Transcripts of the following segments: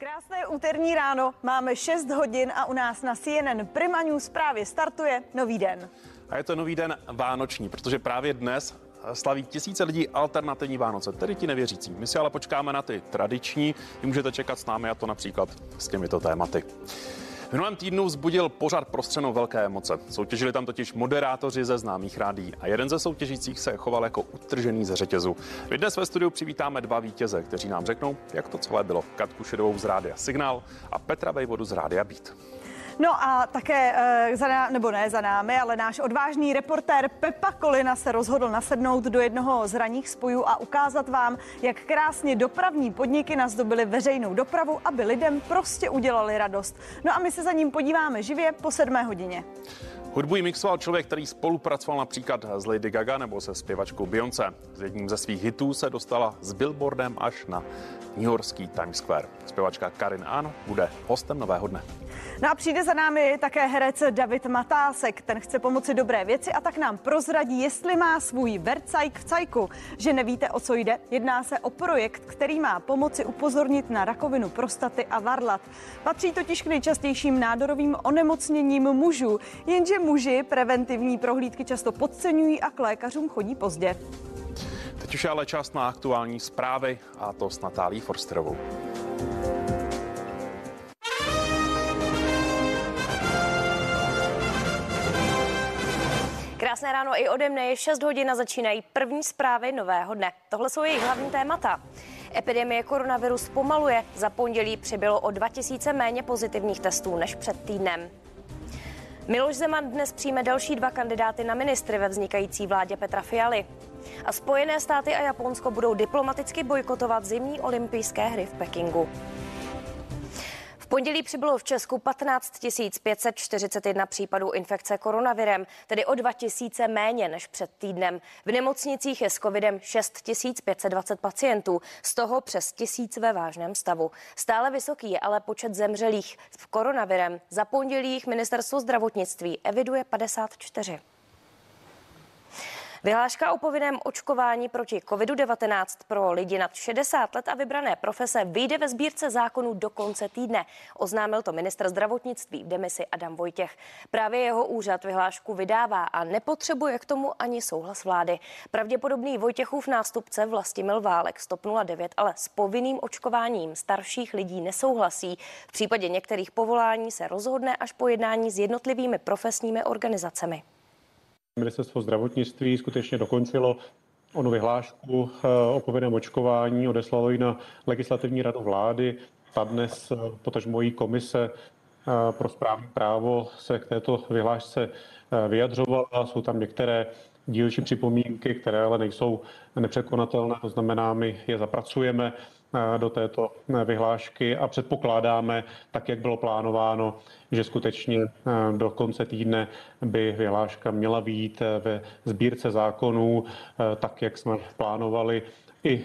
Krásné úterní ráno, máme 6 hodin a u nás na CNN Prima News právě startuje nový den. A je to nový den vánoční, protože právě dnes slaví tisíce lidí alternativní Vánoce, tedy ti nevěřící. My si ale počkáme na ty tradiční, můžete čekat s námi a to například s těmito tématy. V minulém týdnu vzbudil pořad prostřenou velké emoce. Soutěžili tam totiž moderátoři ze známých rádí a jeden ze soutěžících se choval jako utržený ze řetězu. My dnes ve studiu přivítáme dva vítěze, kteří nám řeknou, jak to celé bylo. Katku Šedovou z Rádia Signál a Petra Vejvodu z Rádia Beat. No a také uh, za ná, nebo ne za námi, ale náš odvážný reportér Pepa Kolina se rozhodl nasednout do jednoho z raných spojů a ukázat vám, jak krásně dopravní podniky nazdobily veřejnou dopravu, aby lidem prostě udělali radost. No a my se za ním podíváme živě po sedmé hodině. Hudbu jí mixoval člověk, který spolupracoval například s Lady Gaga nebo se zpěvačkou Beyoncé. S jedním ze svých hitů se dostala s billboardem až na New Yorkský Times Square. Zpěvačka Karin An bude hostem nového dne. No a přijde za námi také herec David Matásek. Ten chce pomoci dobré věci a tak nám prozradí, jestli má svůj Vercajk v cajku. Že nevíte, o co jde? Jedná se o projekt, který má pomoci upozornit na rakovinu prostaty a varlat. Patří totiž k nejčastějším nádorovým onemocněním mužů, jenže muži preventivní prohlídky často podceňují a k lékařům chodí pozdě. Teď už je ale čas na aktuální zprávy a to s Natálí Forsterovou. Krásné ráno i ode mne je 6 hodin a začínají první zprávy nového dne. Tohle jsou jejich hlavní témata. Epidemie koronaviru zpomaluje. Za pondělí přibylo o 2000 méně pozitivních testů než před týdnem. Miloš Zeman dnes přijme další dva kandidáty na ministry ve vznikající vládě Petra Fialy. A Spojené státy a Japonsko budou diplomaticky bojkotovat zimní olympijské hry v Pekingu pondělí přibylo v Česku 15 541 případů infekce koronavirem, tedy o 2 000 méně než před týdnem. V nemocnicích je s covidem 6 520 pacientů, z toho přes tisíc ve vážném stavu. Stále vysoký je ale počet zemřelých s koronavirem. Za pondělí ministerstvo zdravotnictví eviduje 54. Vyhláška o povinném očkování proti COVID-19 pro lidi nad 60 let a vybrané profese vyjde ve sbírce zákonů do konce týdne. Oznámil to ministr zdravotnictví v demisi Adam Vojtěch. Právě jeho úřad vyhlášku vydává a nepotřebuje k tomu ani souhlas vlády. Pravděpodobný Vojtěchův nástupce Vlastimil Válek 109, ale s povinným očkováním starších lidí nesouhlasí. V případě některých povolání se rozhodne až po jednání s jednotlivými profesními organizacemi. Ministerstvo zdravotnictví skutečně dokončilo onu vyhlášku eh, o povinném očkování, odeslalo ji na legislativní radu vlády. Ta dnes, eh, potažmo mojí komise eh, pro správní právo se k této vyhlášce vyjadřovala. Jsou tam některé dílčí připomínky, které ale nejsou nepřekonatelné, to znamená, my je zapracujeme do této vyhlášky a předpokládáme, tak jak bylo plánováno, že skutečně do konce týdne by vyhláška měla být ve sbírce zákonů, tak jak jsme plánovali, i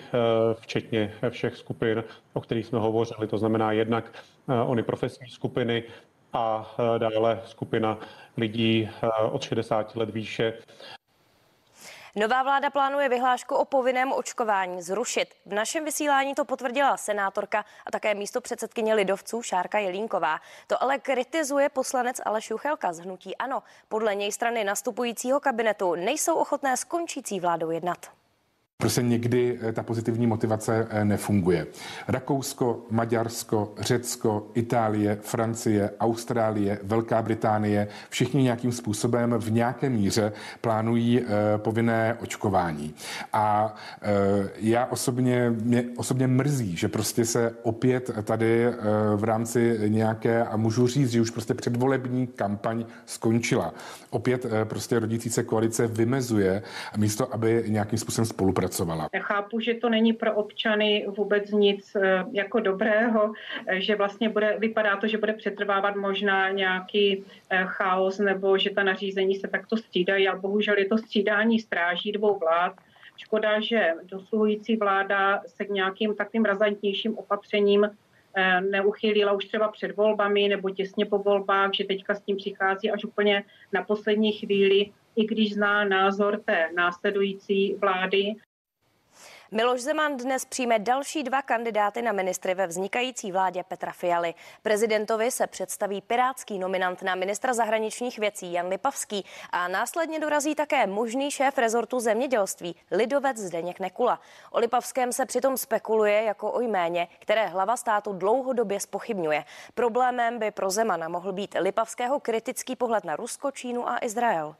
včetně všech skupin, o kterých jsme hovořili, to znamená jednak ony profesní skupiny a dále skupina lidí od 60 let výše. Nová vláda plánuje vyhlášku o povinném očkování zrušit. V našem vysílání to potvrdila senátorka a také místo předsedkyně lidovců Šárka Jelínková. To ale kritizuje poslanec Aleš Juchelka z Hnutí Ano. Podle něj strany nastupujícího kabinetu nejsou ochotné s končící vládou jednat. Prostě někdy eh, ta pozitivní motivace eh, nefunguje. Rakousko, Maďarsko, Řecko, Itálie, Francie, Austrálie, Velká Británie, všichni nějakým způsobem v nějaké míře plánují eh, povinné očkování. A já osobně, mě osobně mrzí, že prostě se opět tady v rámci nějaké, a můžu říct, že už prostě předvolební kampaň skončila. Opět prostě rodící se koalice vymezuje místo, aby nějakým způsobem spolupracovala spolupracovala. Chápu, že to není pro občany vůbec nic eh, jako dobrého, eh, že vlastně bude, vypadá to, že bude přetrvávat možná nějaký eh, chaos nebo že ta nařízení se takto střídají, ale bohužel je to střídání stráží dvou vlád. Škoda, že dosluhující vláda se k nějakým takovým razantnějším opatřením neuchýlila už třeba před volbami nebo těsně po volbách, že teďka s tím přichází až úplně na poslední chvíli, i když zná názor té následující vlády. Miloš Zeman dnes přijme další dva kandidáty na ministry ve vznikající vládě Petra Fialy. Prezidentovi se představí pirátský nominant na ministra zahraničních věcí Jan Lipavský a následně dorazí také možný šéf rezortu zemědělství lidovec Zdeněk Nekula. O Lipavském se přitom spekuluje jako o jméně, které hlava státu dlouhodobě spochybňuje. Problémem by pro Zemana mohl být Lipavského kritický pohled na Rusko, Čínu a Izrael.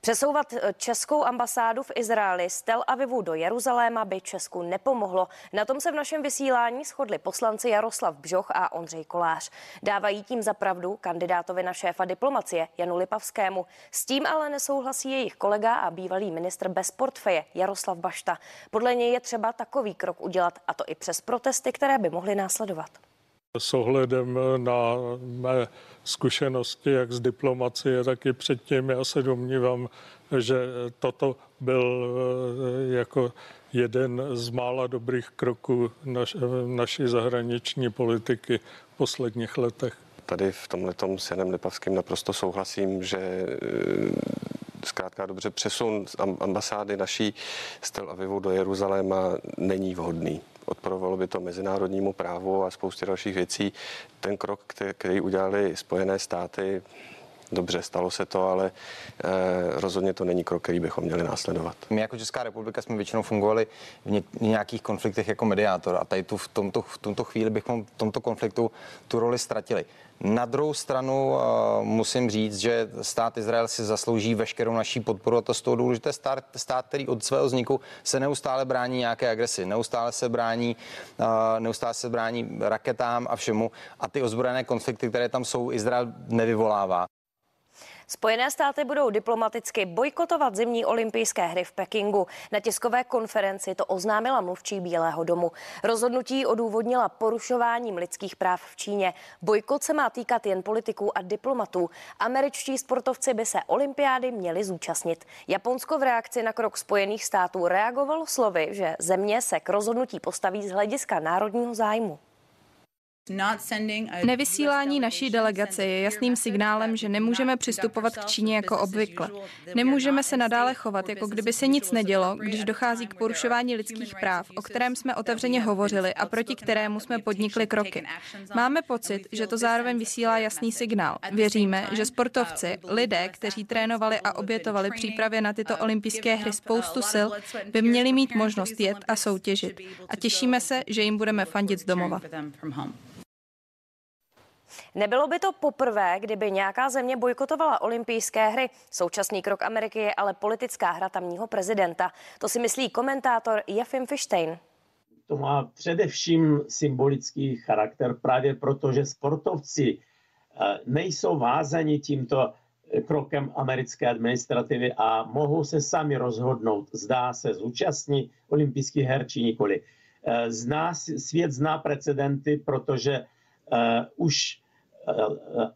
Přesouvat eh, českou ambasádu v Izraeli z Tel Avivu do Jeruzaléma by Česku nepomohlo. Na tom se v našem vysílání shodli poslanci Jaroslav Bžoch a Ondřej Kolář. Dávají tím za pravdu kandidátovi na šéfa diplomacie Janu Lipavskému. S tím ale nesouhlasí jejich kolega a bývalý ministr bez portfeje Jaroslav Bašta. Podle něj je třeba takový krok udělat a to i přes protesty, které by mohly následovat. S ohledem na mé zkušenosti jak z diplomacie, tak i předtím, já se domnívám, že toto byl eh, jako jeden z mála dobrých kroků naš, naší zahraniční politiky v posledních letech. Tady v tomhle s Janem Lipavským naprosto souhlasím, že eh, zkrátka dobře přesun ambasády naší z Tel Avivu do Jeruzaléma není vhodný odporovalo by to mezinárodnímu právu a spoustě dalších věcí. Ten krok, který, udělali Spojené státy, Dobře, stalo se to, ale eh, rozhodně to není krok, který bychom měli následovat. My jako Česká republika jsme většinou fungovali v, ně, nějakých konfliktech jako mediátor a tady tu v tomto, v tomto chvíli bychom v tomto konfliktu tu roli ztratili. Na druhou stranu uh, musím říct, že stát Izrael si zaslouží veškerou naší podporu a to z toho důležité stát, stát, který od svého vzniku se neustále brání nějaké agresi, neustále se brání, uh, neustále se brání raketám a všemu a ty ozbrojené konflikty, které tam jsou, Izrael nevyvolává. Spojené státy budou diplomaticky bojkotovat zimní olympijské hry v Pekingu. Na tiskové konferenci to oznámila mluvčí Bílého domu. Rozhodnutí odůvodnila porušováním lidských práv v Číně. Bojkot se má týkat jen politiků a diplomatů. Američtí sportovci by se olympiády měli zúčastnit. Japonsko v reakci na krok Spojených států reagovalo slovy, že země se k rozhodnutí postaví z hlediska národního zájmu. Nevysílání naší delegace je jasným signálem, že nemůžeme přistupovat k Číně jako obvykle. Nemůžeme se nadále chovat, jako kdyby se nic nedělo, když dochází k porušování lidských práv, o kterém jsme otevřeně hovořili a proti kterému jsme podnikli kroky. Máme pocit, že to zároveň vysílá jasný signál. Věříme, že sportovci, lidé, kteří trénovali a obětovali přípravě na tyto olympijské hry spoustu sil, by měli mít možnost jet a soutěžit. A těšíme se, že jim budeme fandit z domova. Nebylo by to poprvé, kdyby nějaká země bojkotovala olympijské hry. Současný krok Ameriky je ale politická hra tamního prezidenta. To si myslí komentátor Jefim Fištejn. To má především symbolický charakter právě proto, že sportovci eh, nejsou vázaní tímto eh, krokem americké administrativy a mohou se sami rozhodnout, zdá se zúčastní olympijských her či nikoli. Eh, zná, svět zná precedenty, protože uh, už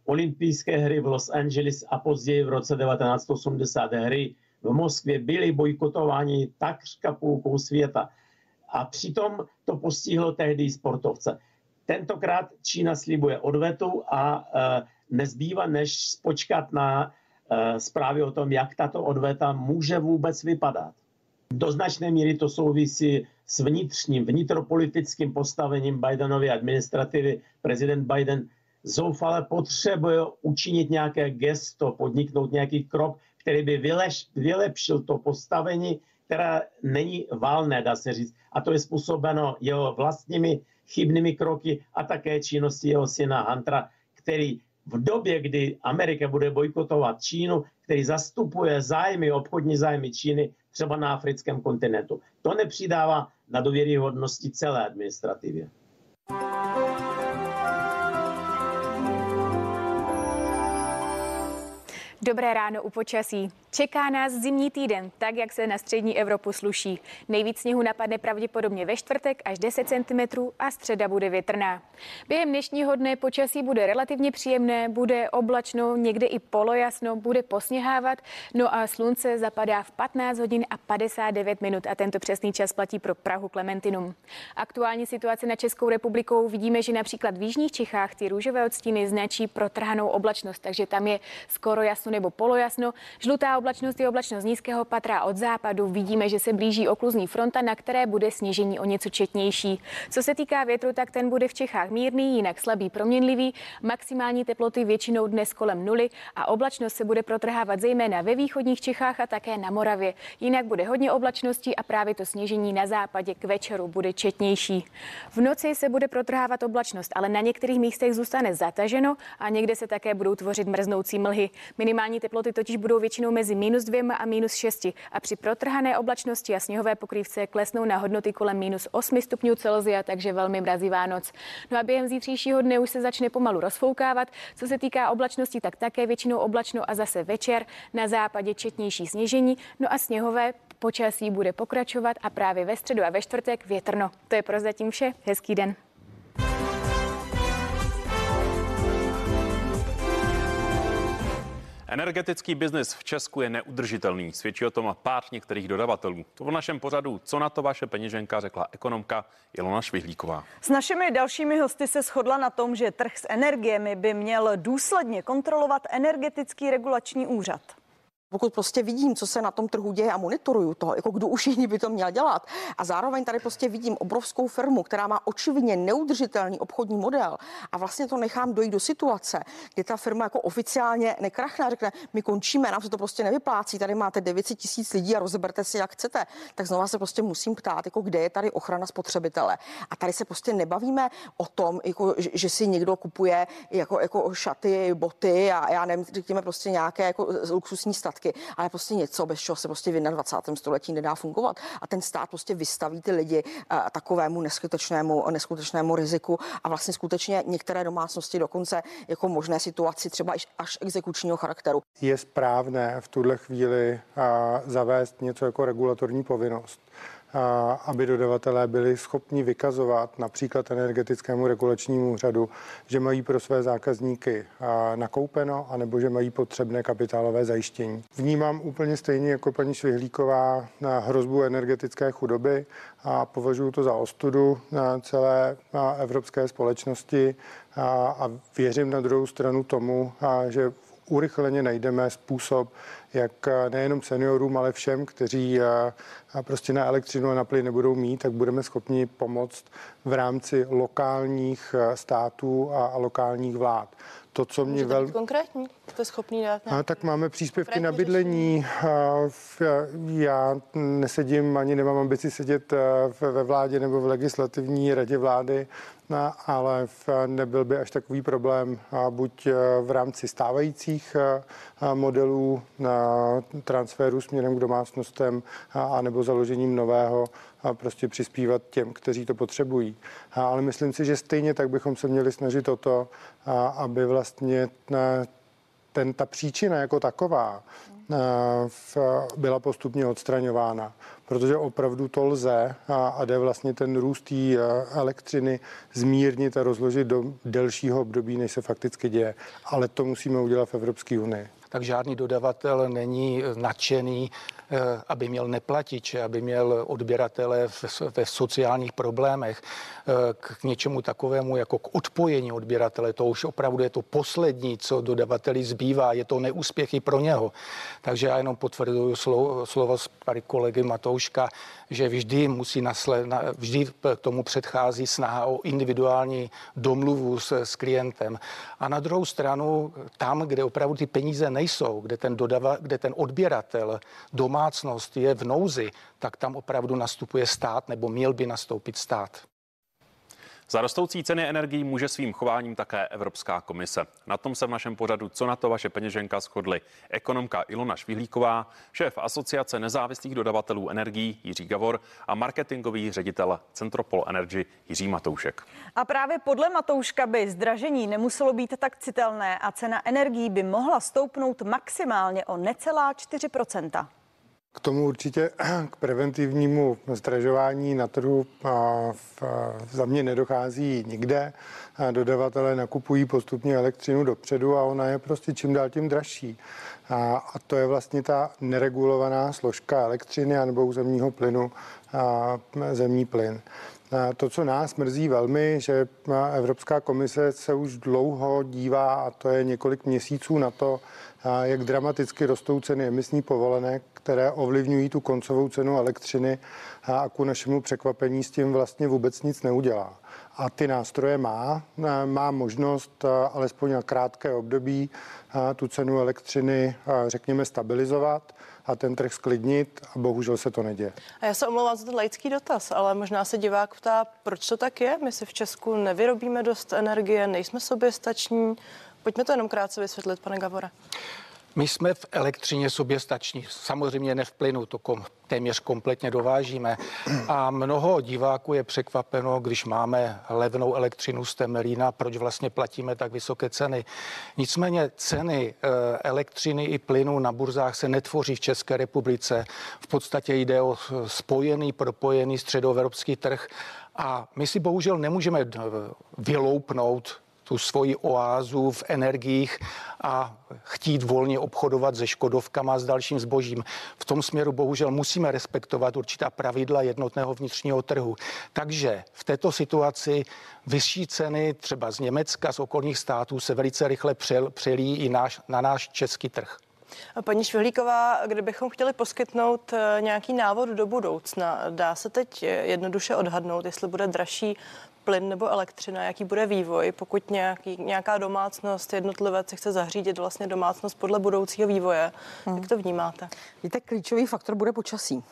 olympijské hry v Los Angeles a později v roce 1980 hry v Moskvě byly bojkotovány takřka půlkou světa. A přitom to postihlo tehdy sportovce. Tentokrát Čína slibuje odvetu a eh, nezbývá než počkat na eh, zprávy o tom, jak tato odveta může vůbec vypadat. Do značné míry to souvisí s vnitřním, vnitropolitickým postavením Bidenovy administrativy. Prezident Biden zoufale potřebuje učinit nějaké gesto, podniknout nějaký krok, který by vyleš, vylepšil to postavení, které není válné, dá se říct. A to je způsobeno jeho vlastními chybnými kroky a také činností jeho syna Huntera, který v době, kdy Amerika bude bojkotovat Čínu, který zastupuje zájmy, obchodní zájmy Číny třeba na africkém kontinentu. To nepřidává na důvěryhodnosti celé administrativě. Dobré ráno u počasí. Čeká nás zimní týden, tak jak se na střední Evropu sluší. Nejvíc sněhu napadne pravděpodobně ve čtvrtek až 10 cm a středa bude větrná. Během dnešního dne počasí bude relativně příjemné, bude oblačno, někde i polojasno, bude posněhávat, no a slunce zapadá v 15 hodin a 59 minut a tento přesný čas platí pro Prahu Klementinum. Aktuální situace na Českou republikou vidíme, že například v Jižních Čechách ty růžové odstíny značí protrhanou oblačnost, takže tam je skoro jasno nebo polojasno. Žlutá oblačnost je oblačnost nízkého patra od západu. Vidíme, že se blíží okluzní fronta, na které bude sněžení o něco četnější. Co se týká větru, tak ten bude v Čechách mírný, jinak slabý proměnlivý. Maximální teploty většinou dnes kolem nuly a oblačnost se bude protrhávat zejména ve východních Čechách a také na Moravě. Jinak bude hodně oblačností a právě to sněžení na západě k večeru bude četnější. V noci se bude protrhávat oblačnost, ale na některých místech zůstane zataženo a někde se také budou tvořit mrznoucí mlhy. Minimální teploty totiž budou většinou mezi minus dvěma a minus šesti a při protrhané oblačnosti a sněhové pokrývce klesnou na hodnoty kolem minus 8 stupňů Celsia, takže velmi mrazivá noc. No a během zítřejšího dne už se začne pomalu rozfoukávat. Co se týká oblačnosti, tak také většinou oblačno a zase večer. Na západě četnější sněžení, no a sněhové počasí bude pokračovat a právě ve středu a ve čtvrtek větrno. To je prozatím vše. Hezký den. Energetický biznis v Česku je neudržitelný. Svědčí o tom pár některých dodavatelů. To v našem pořadu Co na to vaše peněženka řekla ekonomka Ilona Švihlíková. S našimi dalšími hosty se shodla na tom, že trh s energiemi by měl důsledně kontrolovat energetický regulační úřad pokud prostě vidím, co se na tom trhu děje a monitoruju to, jako kdo už jiný by to měl dělat. A zároveň tady prostě vidím obrovskou firmu, která má očividně neudržitelný obchodní model a vlastně to nechám dojít do situace, kdy ta firma jako oficiálně nekrachne a řekne, my končíme, nám se to prostě nevyplácí, tady máte 900 tisíc lidí a rozeberte si, jak chcete. Tak znova se prostě musím ptát, jako kde je tady ochrana spotřebitele. A tady se prostě nebavíme o tom, jako, že si někdo kupuje jako, jako šaty, boty a já nevím, řekněme prostě nějaké jako luxusní statky prostředky, ale prostě něco, bez čeho se prostě v 21. století nedá fungovat. A ten stát prostě vystaví ty lidi uh, takovému neskutečnému, neskutečnému riziku a vlastně skutečně některé domácnosti dokonce jako možné situaci třeba až exekučního charakteru. Je správné v tuhle chvíli uh, zavést něco jako regulatorní povinnost aby dodavatelé byli schopni vykazovat například energetickému regulačnímu úřadu, že mají pro své zákazníky nakoupeno, anebo že mají potřebné kapitálové zajištění. Vnímám úplně stejně jako paní Švihlíková na hrozbu energetické chudoby a považuji to za ostudu na celé evropské společnosti a věřím na druhou stranu tomu, že urychleně najdeme způsob, jak nejenom seniorům, ale všem, kteří prostě na elektřinu a na plyn nebudou mít, tak budeme schopni pomoct v rámci lokálních států a lokálních vlád. To, co mě velmi... konkrétní? Jste schopný dát a, tak máme příspěvky na bydlení. Já nesedím, ani nemám ambici sedět ve vládě nebo v legislativní radě vlády ale nebyl by až takový problém buď e, v rámci stávajících e, modelů transferu směrem k domácnostem, anebo založením nového a prostě přispívat těm, kteří to potřebují. Ale myslím si, že stejně tak bychom se měli snažit o to, aby vlastně ten, ta příčina jako taková byla postupně odstraňována protože opravdu to lze a, jde vlastně ten růst té e, elektřiny zmírnit a rozložit do delšího období, než se fakticky děje. Ale to musíme udělat v Evropské unii tak žádný dodavatel není nadšený Eh, aby měl neplatiče, aby měl odběratele ve sociálních problémech, eh, k něčemu takovému jako k odpojení odběratele. To už opravdu je to poslední, co dodavateli zbývá. Je to neúspěch i pro něho. Takže já jenom potvrduju slovo, slovo z pary kolegy Matouška, že vždy musí nasle, vždy k tomu předchází snaha o individuální domluvu s, s klientem. A na druhou stranu, tam, kde opravdu ty peníze nejsou, kde ten, dodava, kde ten odběratel doma domácnost je v nouzi, tak tam opravdu nastupuje stát nebo měl by nastoupit stát. Za rostoucí ceny energií může svým chováním také Evropská komise. Na tom se v našem pořadu Co na to vaše peněženka shodly ekonomka Ilona Švihlíková, šéf Asociace nezávislých dodavatelů energií Jiří Gavor a marketingový ředitel Centropol Energy Jiří Matoušek. A právě podle Matouška by zdražení nemuselo být tak citelné a cena energií by mohla stoupnout maximálně o necelá 4 k tomu určitě k preventivnímu zdražování na trhu v, za mě nedochází nikde. Dodavatelé nakupují postupně elektřinu dopředu a ona je prostě čím dál tím dražší. A, a to je vlastně ta neregulovaná složka elektřiny anebo zemního plynu, a zemní plyn. To, co nás mrzí velmi, že Evropská komise se už dlouho dívá, a to je několik měsíců na to, jak dramaticky rostou ceny emisní povolenek, které ovlivňují tu koncovou cenu elektřiny a ku našemu překvapení s tím vlastně vůbec nic neudělá. A ty nástroje má, má možnost alespoň na krátké období tu cenu elektřiny, řekněme, stabilizovat a ten trh sklidnit a bohužel se to neděje. A já se omlouvám za ten laický dotaz, ale možná se divák ptá, proč to tak je? My si v Česku nevyrobíme dost energie, nejsme soběstační. Pojďme to jenom krátce vysvětlit, pane Gavore. My jsme v elektřině soběstační, samozřejmě ne v plynu, to kom, téměř kompletně dovážíme. A mnoho diváků je překvapeno, když máme levnou elektřinu z Temelína, proč vlastně platíme tak vysoké ceny. Nicméně ceny eh, elektřiny i plynu na burzách se netvoří v České republice. V podstatě jde o spojený, propojený středoevropský trh a my si bohužel nemůžeme eh, vyloupnout tu svoji oázu v energiích a chtít volně obchodovat se Škodovkama a s dalším zbožím. V tom směru bohužel musíme respektovat určitá pravidla jednotného vnitřního trhu. Takže v této situaci vyšší ceny třeba z Německa, z okolních států se velice rychle přelí i náš, na náš český trh. Paní Švihlíková, kdybychom chtěli poskytnout eh, nějaký návod do budoucna, dá se teď jednoduše odhadnout, jestli bude dražší plyn nebo elektřina, jaký bude vývoj, pokud nějaký, nějaká domácnost, jednotlivec si chce zařídit vlastně domácnost podle budoucího vývoje. Hmm. Jak to vnímáte? Víte, klíčový faktor bude počasí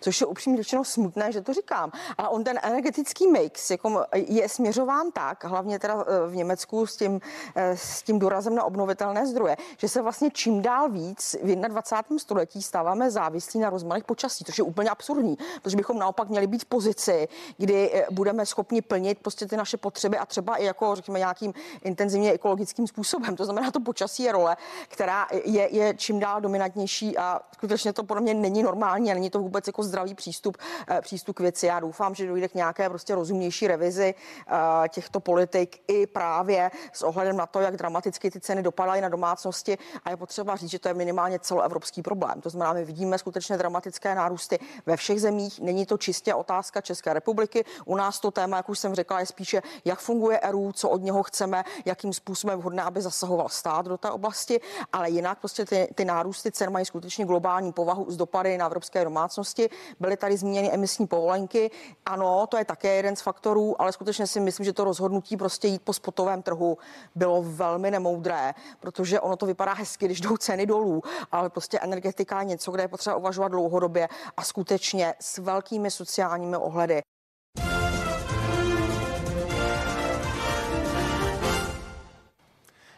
což je upřímně řečeno smutné, že to říkám. A on ten energetický mix jako je směřován tak, hlavně teda eh, v Německu s tím, eh, s tím důrazem na obnovitelné zdroje, že se vlastně čím dál víc v 21. století stáváme závislí na rozmanech počasí, což je úplně absurdní, protože bychom naopak měli být v pozici, kdy eh, budeme schopni plnit prostě ty naše potřeby a třeba i jako řekněme nějakým intenzivně ekologickým způsobem. To znamená, to počasí je role, která je, je čím dál dominantnější a skutečně to podle mě není normální a není to vůbec jako zdravý přístup, eh, přístup k věci. Já doufám, že dojde k nějaké prostě rozumnější revizi eh, těchto politik i právě s ohledem na to, jak dramaticky ty ceny dopadaly na domácnosti a je potřeba říct, že to je minimálně celoevropský problém. To znamená, my vidíme skutečně dramatické nárůsty ve všech zemích. Není to čistě otázka České republiky. U nás to téma, jak už jsem řekla, je spíše, jak funguje ERU, co od něho chceme, jakým způsobem vhodné, aby zasahoval stát do té oblasti, ale jinak prostě ty, ty nárůsty cen mají skutečně globální povahu z dopady na evropské domácnosti. Byly tady zmíněny emisní povolenky. Ano, to je také jeden z faktorů, ale skutečně si myslím, že to rozhodnutí prostě jít po spotovém trhu bylo velmi nemoudré, protože ono to vypadá hezky, když jdou ceny dolů, ale prostě energetika je něco, kde je potřeba uvažovat dlouhodobě a skutečně s velkými sociálními ohledy.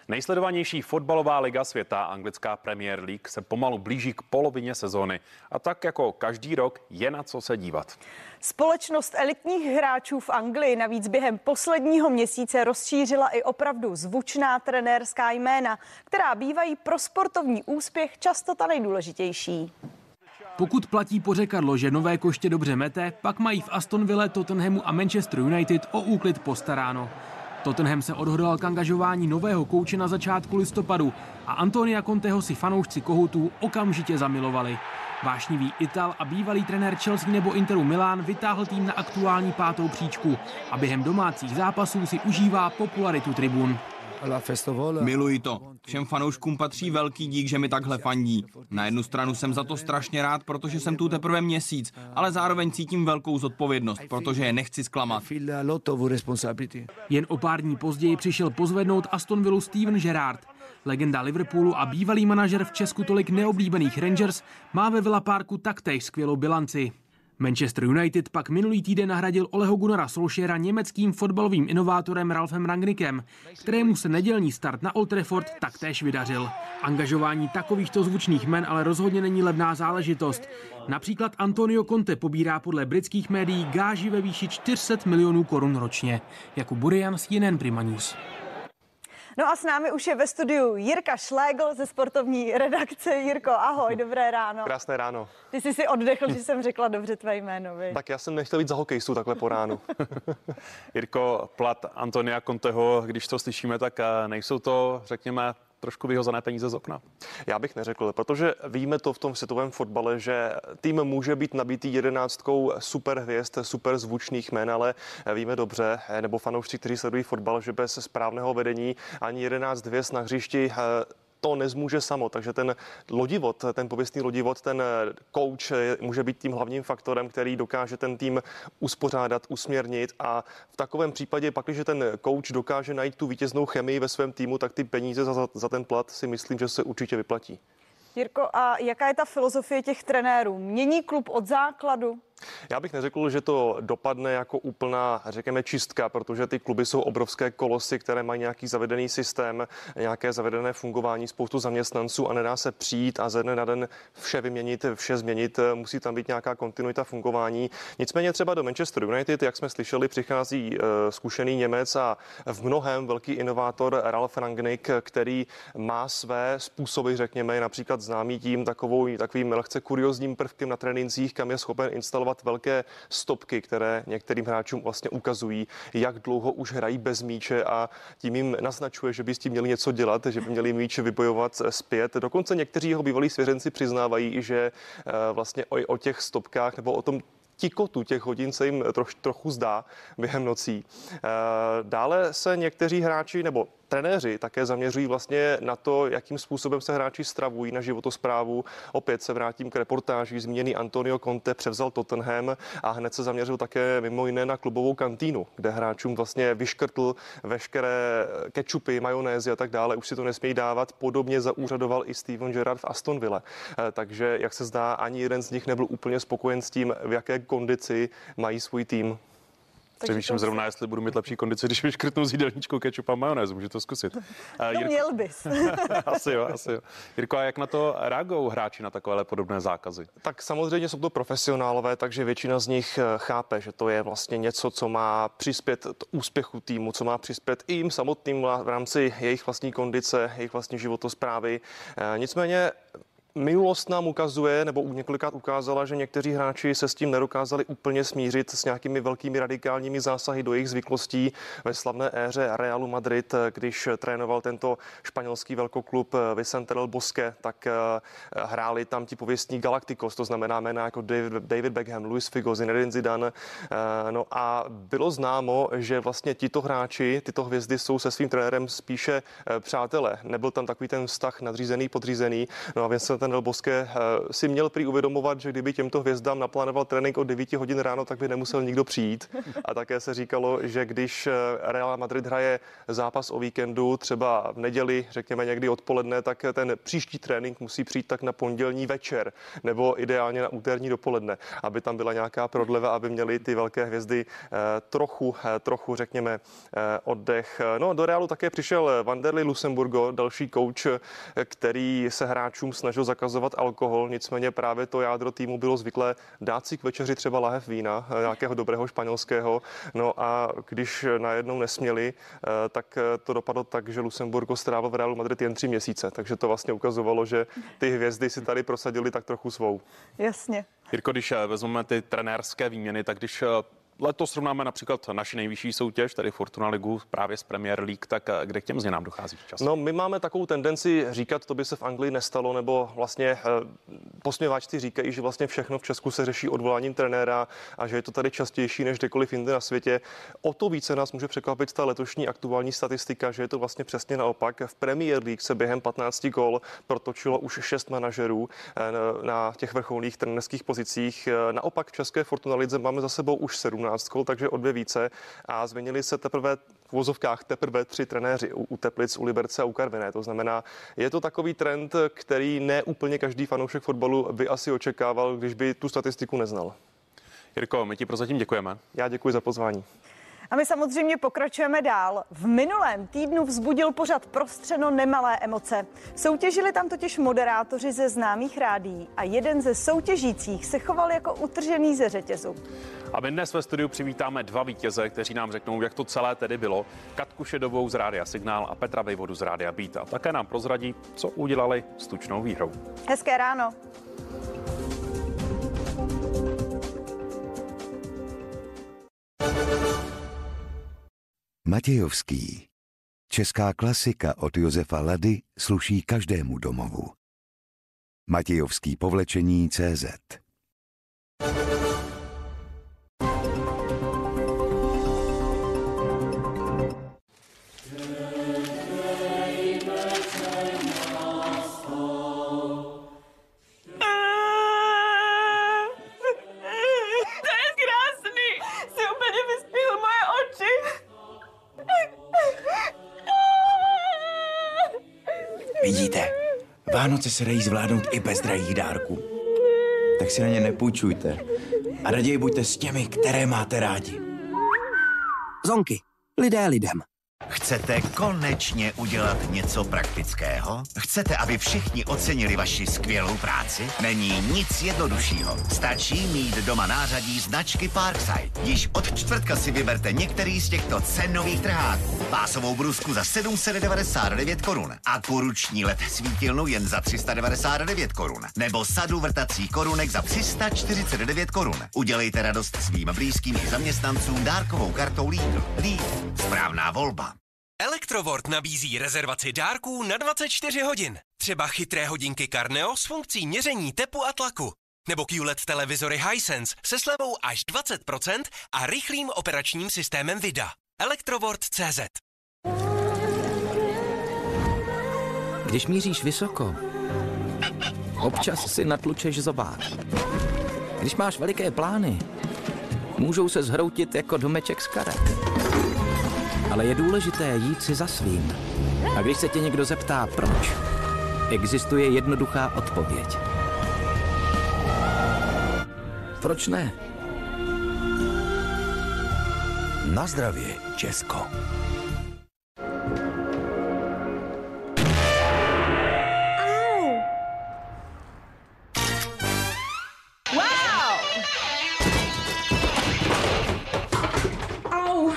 Nejsledovanější fotbalová liga světa, anglická Premier League, se pomalu blíží k polovině sezóny. A tak jako každý rok je na co se dívat. Společnost elitních hráčů v Anglii navíc během posledního měsíce rozšířila i opravdu zvučná trenérská jména, která bývají pro sportovní úspěch často ta nejdůležitější. Pokud platí pořekadlo, že nové koště dobře mete, pak mají v Aston Ville, Tottenhamu a Manchester United o úklid postaráno. Tottenham se odhodlal k angažování nového kouče na začátku listopadu a Antonia Conteho si fanoušci kohutů okamžitě zamilovali. Vášnivý Ital a bývalý trenér Chelsea nebo Interu Milán vytáhl tým na aktuální pátou příčku a během domácích zápasů si užívá popularitu tribun. Miluji to. Všem fanouškům patří velký dík, že mi takhle fandí. Na jednu stranu jsem za to strašně rád, protože jsem tu teprve měsíc, ale zároveň cítím velkou zodpovědnost, protože je nechci zklamat. Jen o pár dní později přišel pozvednout Aston Villa Steven Gerrard. Legenda Liverpoolu a bývalý manažer v Česku tolik neoblíbených Rangers má ve Villa Parku taktéž skvělou bilanci. Manchester United pak minulý týden nahradil Oleho Gunnara Solskjaera německým fotbalovým inovátorem Ralfem Rangnickem, kterému se nedělní start na Old Trafford taktéž vydařil. Angažování takovýchto zvučných men ale rozhodně není levná záležitost. Například Antonio Conte pobírá podle britských médií gáži ve výši 400 milionů korun ročně. Jakub Burian, CNN Prima News. No a s námi už je ve studiu Jirka Šlégl ze sportovní redakce. Jirko, ahoj, dobré ráno. Krásné ráno. Ty jsi si oddechl, že jsem řekla dobře tvé jméno. Vy. Tak já jsem nechtěl být za hokejistu takhle po ránu. Jirko, plat Antonia Conteho, když to slyšíme, tak eh, nejsou to, řekněme, trošku vyhozené peníze z okna? Já bych neřekl, protože víme to v tom světovém fotbale, že tým může být nabitý jedenáctkou super hvězd, super zvučných jmén, ale víme dobře, nebo fanoušci, kteří sledují fotbal, že bez správného vedení ani jedenáct hvězd na hřišti to nezmůže samo, takže ten lodivod, ten pověstný lodivod, ten coach může být tím hlavním faktorem, který dokáže ten tým uspořádat, usměrnit a v takovém případě pak, když ten coach dokáže najít tu vítěznou chemii ve svém týmu, tak ty peníze za, za ten plat si myslím, že se určitě vyplatí. Jirko, a jaká je ta filozofie těch trenérů? Mění klub od základu? Já bych neřekl, že to dopadne jako úplná, řekněme, čistka, protože ty kluby jsou obrovské kolosy, které mají nějaký zavedený systém, nějaké zavedené fungování, spoustu zaměstnanců a nedá se přijít a ze dne na den vše vyměnit, vše změnit. Musí tam být nějaká kontinuita fungování. Nicméně třeba do Manchester United, jak jsme slyšeli, přichází eh, zkušený Němec a v mnohem velký inovátor Ralf Rangnick, který má své způsoby, řekněme, například známý tím takovou, takovým lehce kuriozním prvkem na trénincích, kam je schopen instalovat instalovat velké stopky, které některým hráčům vlastně ukazují, jak dlouho už hrají bez míče a tím jim naznačuje, že by s tím měli něco dělat, že by měli míč vybojovat zpět. Dokonce někteří jeho bývalí svěřenci přiznávají, že eh, vlastně o, o těch stopkách nebo o tom tikotu těch hodin se jim troš, trochu zdá během nocí. Eh, dále se někteří hráči nebo trenéři také zaměřují vlastně na to, jakým způsobem se hráči stravují na životosprávu. Opět se vrátím k reportáži. Zmíněný Antonio Conte převzal Tottenham a hned se zaměřil také mimo jiné na klubovou kantýnu, kde hráčům vlastně vyškrtl veškeré kečupy, majonézy a tak dále. Už si to nesmějí dávat. Podobně zaúřadoval i Steven Gerrard v Aston Villa. Eh, takže, jak se zdá, ani jeden z nich nebyl úplně spokojen s tím, v jaké kondici mají svůj tým. Přemýšlím zrovna, jestli budu mít lepší kondici, když vyškrtnu z jídelníčku kečup a majonézu. Můžu to zkusit. Uh, no, měl bys. asi jo, asi jo. Jirko, a jak na to reagují hráči na takovéhle podobné zákazy? Tak samozřejmě jsou to profesionálové, takže většina z nich eh, chápe, že to je vlastně něco, co má přispět úspěchu týmu, co má přispět i jim samotným v rámci jejich vlastní kondice, jejich vlastní životosprávy. Eh, nicméně Minulost nám ukazuje, nebo několikrát ukázala, že někteří hráči se s tím nedokázali úplně smířit s nějakými velkými radikálními zásahy do jejich zvyklostí ve slavné éře Realu Madrid, když trénoval tento španělský velkoklub Vicente del Bosque, tak eh, hráli tam ti pověstní Galacticos, to znamená jména jako David Beckham, Luis Figo, Zinedine Zidane. Eh, no a bylo známo, že vlastně tito hráči, tyto hvězdy jsou se svým trenérem spíše eh, přátelé. Nebyl tam takový ten vztah nadřízený, podřízený. No a Vincent Del Boske eh, si měl prý uvědomovat, že kdyby těmto hvězdám naplánoval trénink od 9 hodin ráno, tak by nemusel nikdo přijít. A také se říkalo, že když eh, Real Madrid hraje zápas o víkendu, třeba v neděli, řekněme někdy odpoledne, tak ten příští trénink musí přijít tak na pondělní večer nebo ideálně na úterní dopoledne, aby tam byla nějaká prodleva, aby měli ty velké hvězdy eh, trochu, trochu řekněme, oddech. No, do Realu také přišel Vanderlei Lusemburgo, další kouč, který se hráčům snažil zakazovat alkohol, nicméně právě to jádro týmu bylo zvyklé dát si k večeři třeba lahev vína, eh, nějakého dobrého španělského. No a když najednou nesměli, eh, tak eh, to dopadlo tak, že Lucemburgo strávil v Realu Madrid jen tři měsíce, takže to vlastně ukazovalo, že ty hvězdy si tady prosadili tak trochu svou. Jasně. Jirko, když vezmeme ty trenérské výměny, tak když letos srovnáme například naši nejvyšší soutěž, tedy Fortuna Ligu právě z Premier League, tak eh, kde k těm změnám dochází včas? No, my máme takovou tendenci říkat, to by se v Anglii nestalo, nebo vlastně eh, posměváčci říkají, že vlastně všechno v Česku se řeší odvoláním trenéra a že je to tady častější než kdekoliv jinde na světě. O to více nás může překvapit ta letošní aktuální statistika, že je to vlastně přesně naopak. V Premier League se během 15 gol protočilo už šest manažerů eh, na těch vrcholných trenérských pozicích. Naopak v České Fortuna Lidze máme za sebou už 17 17 kol, takže o dvě více. A změnili se teprve v vozovkách teprve tři trenéři u, u Teplic, u Liberce a u Karviné. To znamená, je to takový trend, který ne úplně každý fanoušek fotbalu by asi očekával, když by tu statistiku neznal. Jirko, my ti prozatím děkujeme. Já děkuji za pozvání. A my samozřejmě pokračujeme dál. V minulém týdnu vzbudil pořad prostřeno nemalé emoce. Soutěžili tam totiž moderátoři ze známých rádí a jeden ze soutěžících se choval jako utržený ze řetězu. A my dnes ve studiu přivítáme dva vítěze, kteří nám řeknou, jak to celé tedy bylo. Katku Šedovou z Rádia Signál a Petra Vejvodu z Rádia Beat. A také nám prozradí, co udělali s tučnou výhrou. Hezké ráno. Matějovský. Česká klasika od Josefa Lady sluší každému domovu. Matějovský povlečení CZ Vánoce se dají zvládnout i bez drahých dárků. Tak si na ně nepůjčujte. A raději buďte s těmi, které máte rádi. Zonky. Lidé lidem. Chcete konečně udělat něco praktického? Chcete, aby všichni ocenili vaši skvělou práci? Není nic jednoduššího. Stačí mít doma nářadí značky Parkside. Již od čtvrtka si vyberte některý z těchto cenových trháků. Pásovou brusku za 799 korun a kuruční led svítilnu jen za 399 korun. Nebo sadu vrtacích korunek za 349 korun. Udělejte radost svým blízkým i zaměstnancům dárkovou kartou Lidl. Lidl. Správná volba. Elektrovort nabízí rezervaci dárků na 24 hodin. Třeba chytré hodinky Carneo s funkcí měření tepu a tlaku. Nebo QLED televizory Hisense se slevou až 20% a rychlým operačním systémem VIDA. Elektrovort.cz Když míříš vysoko, občas si natlučeš zobák. Když máš veliké plány, můžou se zhroutit jako domeček z karet. Ale je důležité jít si za svým. A když se tě někdo zeptá, proč, existuje jednoduchá odpověď. Proč ne? Na zdravě, Česko. Wow! Au!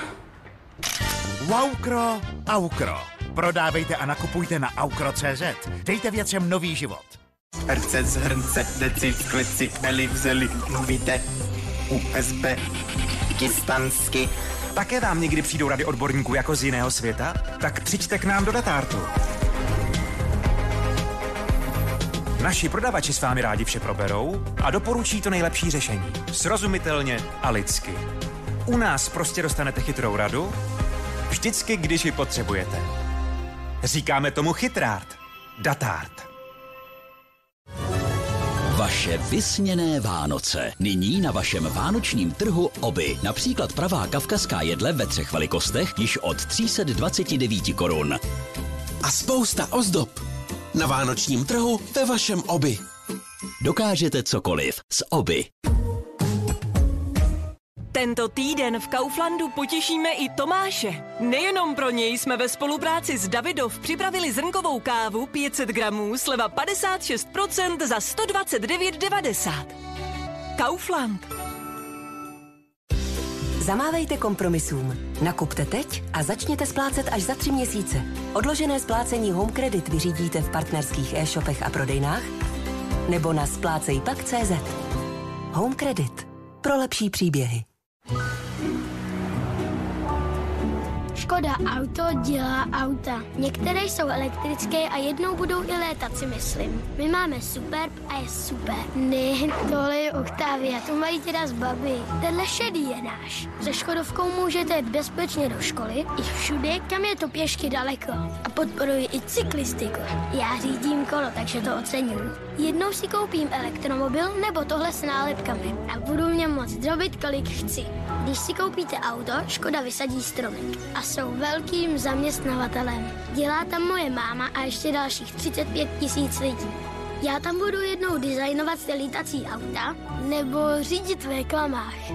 Wowkro, Aukro. Prodávejte a nakupujte na aukro.cz. Dejte věcem nový život. Hrce z hrnce, deci, kleci, eli, vzeli, mluvíte USB, kistansky. Také vám někdy přijdou rady odborníků jako z jiného světa? Tak přijďte k nám do Datártu. Naši prodavači s vámi rádi vše proberou a doporučí to nejlepší řešení. Srozumitelně a lidsky. U nás prostě dostanete chytrou radu, vždycky, když ji potřebujete. Říkáme tomu chytrárt. Datárт. Vaše vysněné Vánoce. Nyní na vašem vánočním trhu oby. Například pravá kavkazská jedle ve třech velikostech již od 329 korun. A spousta ozdob. Na vánočním trhu ve vašem oby. Dokážete cokoliv s oby. Tento týden v Kauflandu potěšíme i Tomáše. Nejenom pro něj jsme ve spolupráci s Davidov připravili zrnkovou kávu 500 gramů, sleva 56% za 129,90. Kaufland. Zamávejte kompromisům. Nakupte teď a začněte splácet až za tři měsíce. Odložené splácení Home Credit vyřídíte v partnerských e-shopech a prodejnách nebo na splácejpak.cz. Home Credit. Pro lepší příběhy. Škoda Auto dělá auta. Některé jsou elektrické a jednou budou i létat, si myslím. My máme Superb a je super. Ne, tohle je Octavia, to mají teda z baby. Tenhle šedý je náš. Se Škodovkou můžete jít bezpečně do školy i všude, kam je to pěšky daleko. A podporuji i cyklistiku. Já řídím kolo, takže to oceňuji. Jednou si koupím elektromobil nebo tohle s nálepkami a budu mě moc drobit, kolik chci. Když si koupíte auto, Škoda vysadí stromek a jsou velkým zaměstnavatelem. Dělá tam moje máma a ještě dalších 35 tisíc lidí. Já tam budu jednou designovat ty lítací auta nebo řídit v reklamách.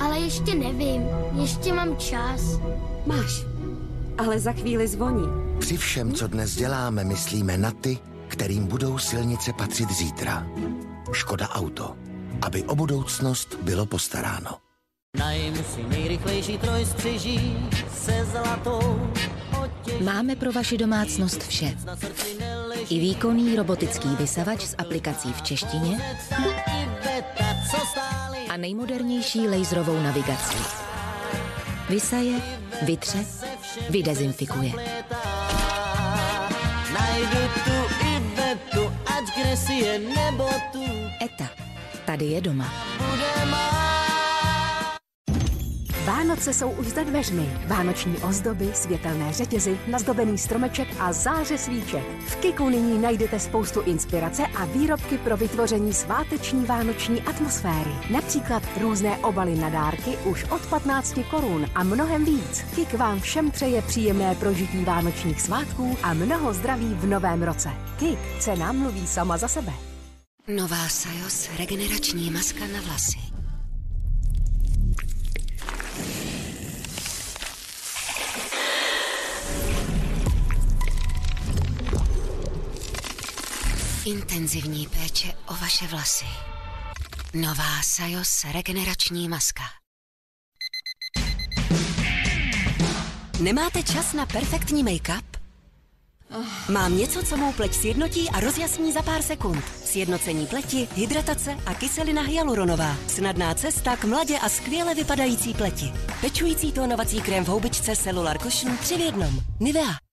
Ale ještě nevím, ještě mám čas. Máš, ale za chvíli zvoní. Při všem, co dnes děláme, myslíme na ty, kterým budou silnice patřit zítra. Škoda Auto. Aby o budoucnost bylo postaráno. Si nejrychlejší trojstřiží se zlatou Máme pro vaši domácnost vše. I výkonný robotický vysavač s aplikací v češtině a nejmodernější laserovou navigací. Vysaje, vytře, vydezinfikuje. Najdu tu Ivetu, ať kde si je nebo tu ETA. Tady je doma. bude má. Vánoce jsou už za dveřmi. Vánoční ozdoby, světelné řetězy, nazdobený stromeček a záře svíček. V Kiku nyní najdete spoustu inspirace a výrobky pro vytvoření sváteční vánoční atmosféry. Například různé obaly na dárky už od 15 korun a mnohem víc. Kik vám všem přeje příjemné prožití vánočních svátků a mnoho zdraví v novém roce. Kik, cena mluví sama za sebe. Nová Sajos regenerační maska na vlasy. Intenzivní péče o vaše vlasy. Nová Sajos regenerační maska. Nemáte čas na perfektní make-up? Mám něco, co mou pleť sjednotí a rozjasní za pár sekund. Sjednocení pleti, hydratace a kyselina hyaluronová. Snadná cesta k mladě a skvěle vypadající pleti. Pečující tónovací krém v houbičce Cellular Cushion 3 v jednom. Nivea.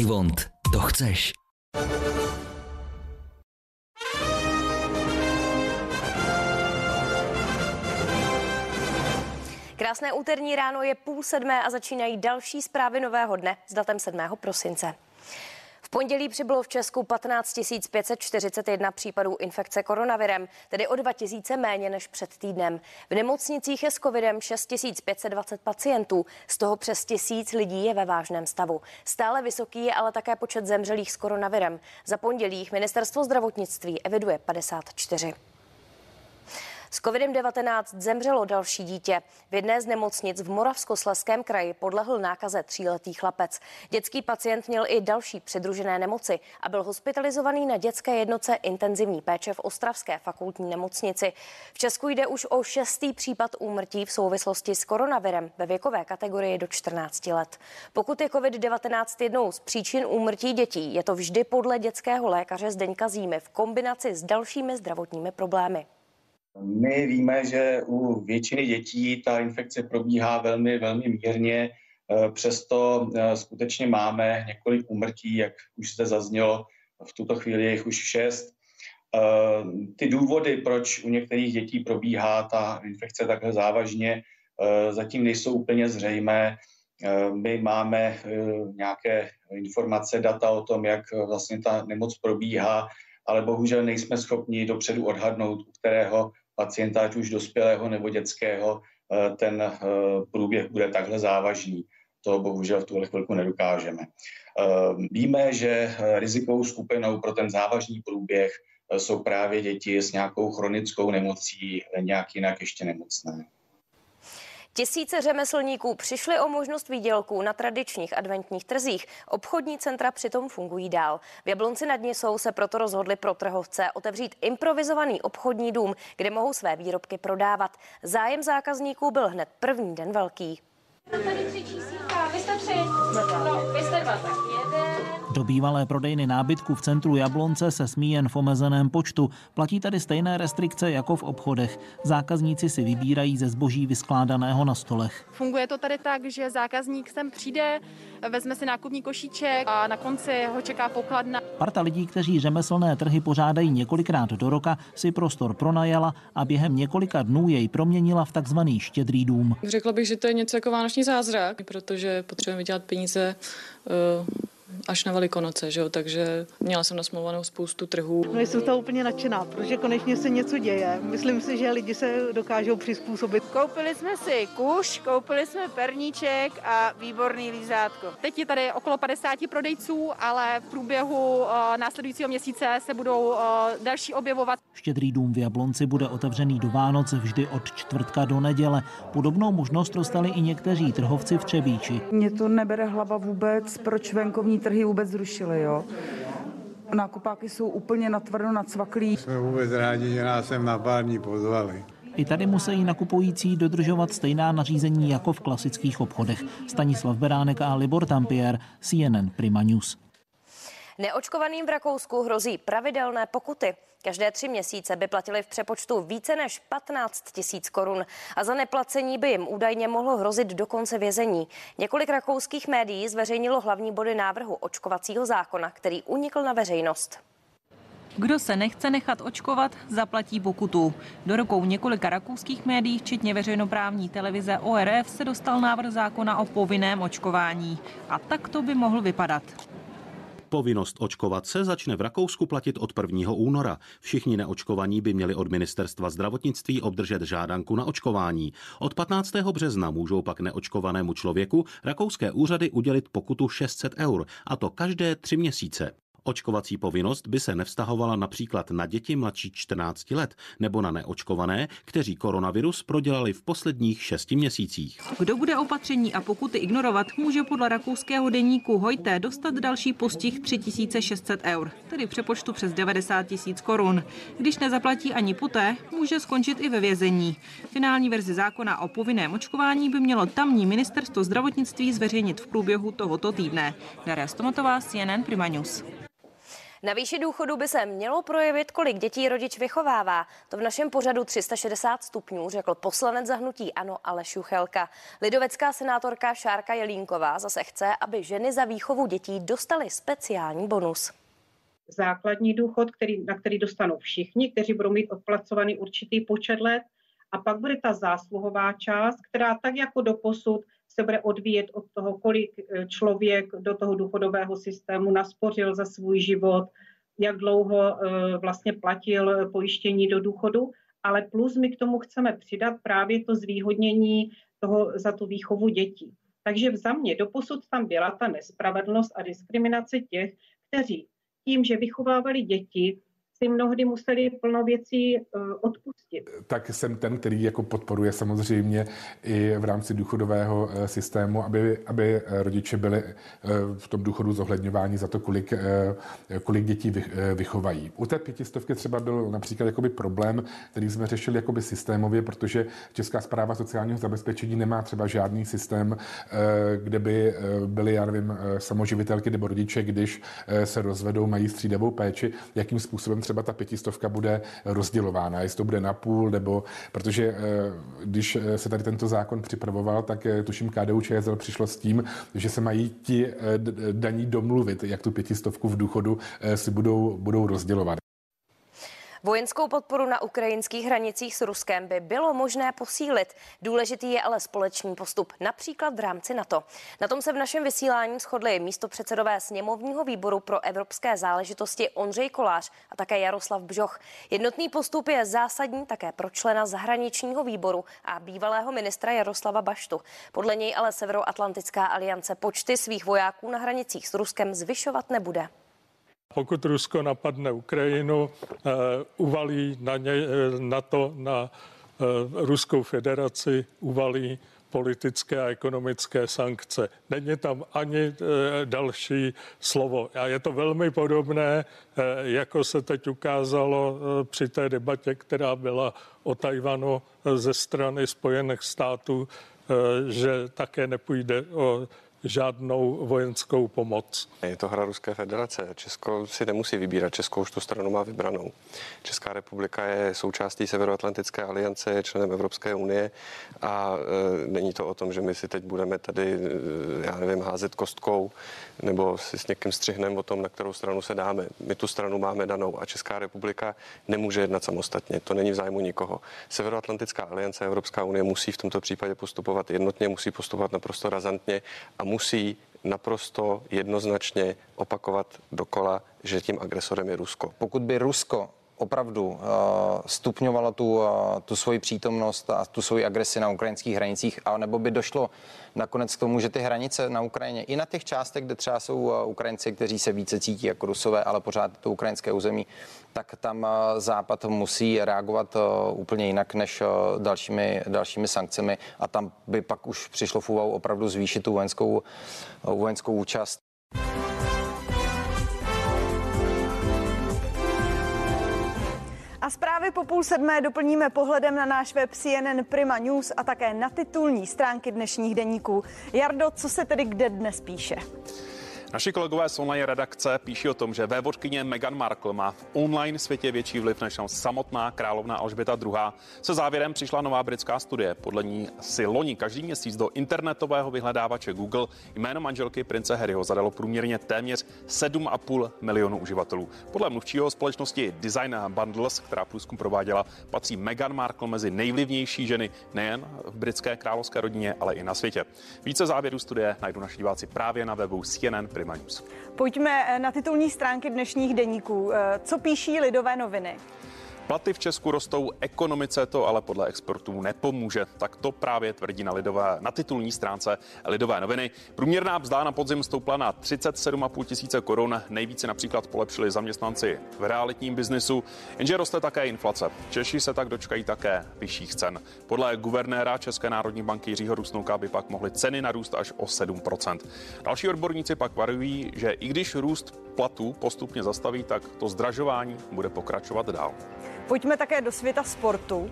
I want. To chceš. Krásné úterní ráno je půl sedmé a začínají další zprávy nového dne s datem 7. prosince. V pondělí přibylo v Česku 15 541 případů infekce koronavirem, tedy o 2 000 méně než před týdnem. V nemocnicích je s covidem 6 520 pacientů, z toho přes tisíc lidí je ve vážném stavu. Stále vysoký je ale také počet zemřelých s koronavirem. Za pondělích ministerstvo zdravotnictví eviduje 54. S COVID-19 zemřelo další dítě. V jedné z nemocnic v Moravskosleském kraji podlehl nákaze tříletý chlapec. Dětský pacient měl i další přidružené nemoci a byl hospitalizovaný na dětské jednoce intenzivní péče v Ostravské fakultní nemocnici. V Česku jde už o šestý případ úmrtí v souvislosti s koronavirem ve věkové kategorii do 14 let. Pokud je COVID-19 jednou z příčin úmrtí dětí, je to vždy podle dětského lékaře Zdeňka Zímy v kombinaci s dalšími zdravotními problémy. My víme, že u většiny dětí ta infekce probíhá velmi, velmi mírně, eh, přesto eh, skutečně máme několik úmrtí, jak už zde zaznělo, v tuto chvíli je jich už šest. Eh, ty důvody, proč u některých dětí probíhá ta infekce takhle závažně, zatím nejsou úplně zřejmé. My máme nějaké informace, data o tom, jak vlastně ta nemoc probíhá, ale bohužel nejsme schopni dopředu odhadnout, u kterého pacienta, ať už dospělého nebo dětského, eh, ten eh, průběh bude takhle závažný. To bohužel v tuhle chvilku nedokážeme. Eh, víme, že rizikovou skupinou pro ten závažný průběh jsou právě děti s nějakou chronickou nemocí, nějak jinak ještě nemocné. Tisíce řemeslníků přišli o možnost výdělků na tradičních adventních trzích. Obchodní centra přitom fungují dál. V Jablonci nad Nisou se proto rozhodli pro trhovce otevřít improvizovaný obchodní dům, kde mohou své výrobky prodávat. Zájem zákazníků byl hned první den velký. Tady tři čísílka, vy jste tři, no, vy jste dva, tak jeden. Do bývalé prodejny nábytku v centru Jablonce se smí jen v omezeném počtu. Platí tady stejné restrikce jako v obchodech. Zákazníci si vybírají ze zboží vyskládaného na stolech. Funguje to tady tak, že zákazník sem přijde, vezme si nákupní košíček a na konci ho čeká pokladna. Parta lidí, kteří řemeslné trhy pořádají několikrát do roka, si prostor pronajala a během několika dnů jej proměnila v takzvaný štědrý dům. Řekla bych, že to je něco jako vánoční zázrak, protože potřebujeme vydělat peníze uh, až na Velikonoce, že jo? takže měla jsem nasmluvanou spoustu trhů. No jsem to úplně nadšená, protože konečně se něco děje. Myslím si, že lidi se dokážou přizpůsobit. Koupili jsme si kuš, koupili jsme perníček a výborný lízátko. Teď je tady okolo 50 prodejců, ale v průběhu uh, následujícího měsíce se budou uh, další objevovat. Štědrý dům v Jablonci bude otevřený do Vánoce vždy od čtvrtka do neděle. Podobnou možnost dostali i někteří trhovci v Třebíči. Mě to nebere hlava vůbec, proč venkovní trhy vůbec zrušili, jo. Nákupáky jsou úplně natvrdo nacvaklí. Jsme vůbec rádi, že nás sem na pár dní pozvali. I tady musí nakupující dodržovat stejná nařízení jako v klasických obchodech. Stanislav Beránek a Libor Tampier, CNN Prima News. Neočkovaným v Rakousku hrozí pravidelné pokuty. Každé tři měsíce by platili v přepočtu více než 15 tisíc korun a za neplacení by jim údajně mohlo hrozit dokonce vězení. Několik rakouských médií zveřejnilo hlavní body návrhu očkovacího zákona, který unikl na veřejnost. Kdo se nechce nechat očkovat, zaplatí pokutu. Do rukou několika rakouských médií, včetně veřejnoprávní televize ORF, se dostal návrh zákona o povinném očkování. A tak to by mohl vypadat. Povinnost očkovat se začne v Rakousku platit od 1. února. Všichni neočkovaní by měli od ministerstva zdravotnictví obdržet žádanku na očkování. Od 15. března můžou pak neočkovanému člověku rakouské úřady udělit pokutu 600 eur, a to každé tři měsíce. Očkovací povinnost by se nevztahovala například na děti mladší 14 let nebo na neočkované, kteří koronavirus prodělali v posledních šesti měsících. Kdo bude opatření a pokuty ignorovat, může podle rakouského deníku Hojté dostat další postih 3600 eur, tedy přepočtu přes 90 tisíc korun. Když nezaplatí ani poté, může skončit i ve vězení. Finální verzi zákona o povinném očkování by mělo tamní ministerstvo zdravotnictví zveřejnit v průběhu tohoto týdne. Daria Stomatová, CNN Prima News. Na výši důchodu by se mělo projevit, kolik dětí rodič vychovává. To v našem pořadu 360 stupňů řekl poslanec zahnutí Ano Aleš Juchelka. Lidovecká senátorka Šárka Jelínková zase chce, aby ženy za výchovu dětí dostaly speciální bonus základní důchod, který, na který dostanou všichni, kteří budou mít odplacovaný určitý počet let. A pak bude ta zásluhová část, která tak jako do posud se bude odvíjet od toho, kolik eh, člověk do toho důchodového systému naspořil za svůj život, jak dlouho eh, vlastně platil pojištění do důchodu, ale plus my k tomu chceme přidat právě to zvýhodnění toho za tu výchovu dětí. Takže za mě doposud tam byla ta nespravedlnost a diskriminace těch, kteří tím, že vychovávali děti, si mnohdy museli plno věcí eh, odpustit. Tak jsem ten, který jako podporuje samozřejmě i v rámci důchodového eh, systému, aby, aby eh, rodiče byli v tom důchodu zohledňováni za to, kolik, kolik dětí vychovají. U té pětistovky třeba byl například jakoby problém, který jsme řešili jakoby systémově, protože Česká zpráva sociálního zabezpečení nemá třeba žádný systém, kde by byly, já nevím, samoživitelky nebo rodiče, když se rozvedou, mají střídavou péči, jakým způsobem třeba ta pětistovka bude rozdělována, jestli to bude na půl, nebo protože eh, když eh, se tady tento zákon připravoval, tak eh, tuším KDU ČSL přišlo s tím, že se mají ti daní domluvit, jak tu pětistovku v důchodu si budou, budou rozdělovat. Vojenskou podporu na ukrajinských hranicích s Ruskem by bylo možné posílit. Důležitý je ale společný postup, například v rámci NATO. Na tom se v našem vysílání shodli místo předsedové sněmovního výboru pro evropské záležitosti Ondřej Kolář a také Jaroslav Bžoch. Jednotný postup je zásadní také pro člena zahraničního výboru a bývalého ministra Jaroslava Baštu. Podle něj ale Severoatlantická aliance počty svých vojáků na hranicích s Ruskem zvyšovat nebude. Pokud Rusko napadne Ukrajinu, eh, uvalí na, ně, eh, na to, na eh, Ruskou federaci, uvalí politické a ekonomické sankce. Není tam ani další slovo. A je to velmi podobné, jako se teď ukázalo při té debatě, která byla o Tajvanu ze strany Spojených států, že také nepůjde o žádnou vojenskou pomoc. Je to hra Ruské federace. Česko si nemusí vybírat. Česko už tu stranu má vybranou. Česká republika je součástí Severoatlantické aliance, je členem Evropské unie a e, není to o tom, že my si teď budeme tady, e, já nevím, házet kostkou nebo si s někým střihneme o tom, na kterou stranu se dáme. My tu stranu máme danou a Česká republika nemůže jednat samostatně. To není v zájmu nikoho. Severoatlantická aliance a Evropská unie musí v tomto případě postupovat jednotně, musí postupovat naprosto razantně a musí naprosto jednoznačně opakovat dokola, že tím agresorem je Rusko. Pokud by Rusko opravdu uh, stupňovalo tu, uh, tu svoji přítomnost a tu svoji agresi na ukrajinských hranicích, a nebo by došlo nakonec k tomu, že ty hranice na Ukrajině, i na těch částech, kde třeba jsou uh, Ukrajinci, kteří se více cítí jako Rusové, ale pořád to ukrajinské území, tak tam Západ musí reagovat úplně jinak než dalšími, dalšími sankcemi a tam by pak už přišlo v úvahu opravdu zvýšit tu vojenskou, vojenskou účast. Zprávy po půl sedmé doplníme pohledem na náš web CNN Prima News a také na titulní stránky dnešních deníků. Jardo, co se tedy kde dnes píše? Naši kolegové z online redakce píší o tom, že vévodkyně Meghan Markle má v online světě větší vliv než samotná královna Alžběta II. Se závěrem přišla nová britská studie. Podle ní si loni každý měsíc do internetového vyhledávače Google jméno manželky prince Harryho zadalo průměrně téměř 7,5 milionů uživatelů. Podle mluvčího společnosti Design Bundles, která průzkum prováděla, patří Meghan Markle mezi nejvlivnější ženy nejen v britské královské rodině, ale i na světě. Více závěrů studie najdu naši diváci právě na webu CNN Prima News. Pojďme eh, na titulní stránky dnešních deníků. Eh, co píší lidové noviny? Platy v Česku rostou, ekonomice to ale podle expertů nepomůže. Tak to právě tvrdí na, lidové, na titulní stránce Lidové noviny. Průměrná mzda na podzim stoupla na 37,5 tisíce korun. Nejvíce například polepšili zaměstnanci v realitním biznisu, jenže roste také inflace. Češi se tak dočkají také vyšších cen. Podle guvernéra České národní banky Jiřího Rusnouka by pak mohly ceny narůst až o 7% Další odborníci pak varují, že i když růst platů postupně zastaví, tak to zdražování bude pokračovat dál. Pojďme také do světa sportu.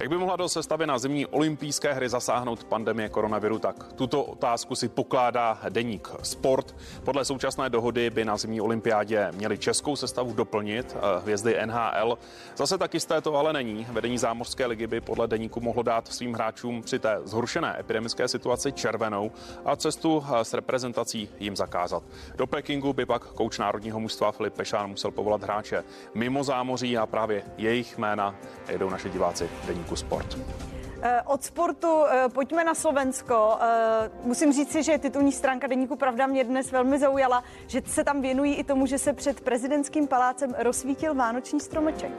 Jak by mohla do sestavy na zimní olympijské hry zasáhnout pandemie koronaviru, tak tuto otázku si pokládá deník Sport. Podle současné dohody by na zimní olympiádě měli českou sestavu doplnit eh, hvězdy NHL. Zase tak jisté to ale není. Vedení zámořské ligy by podle deníku mohlo dát svým hráčům při té zhoršené epidemické situaci červenou a cestu eh, s reprezentací jim zakázat. Do Pekingu by pak kouč národního mužstva Filip Pešán musel povolat hráče mimo zámoří a právě jejich jména jedou naše diváci deníku deníku Sport. Eh, od sportu eh, pojďme na Slovensko. Eh, musím říct si, že titulní stránka Deníku Pravda mě dnes velmi zaujala, že se tam věnují i tomu, že se před prezidentským palácem rozsvítil vánoční stromeček.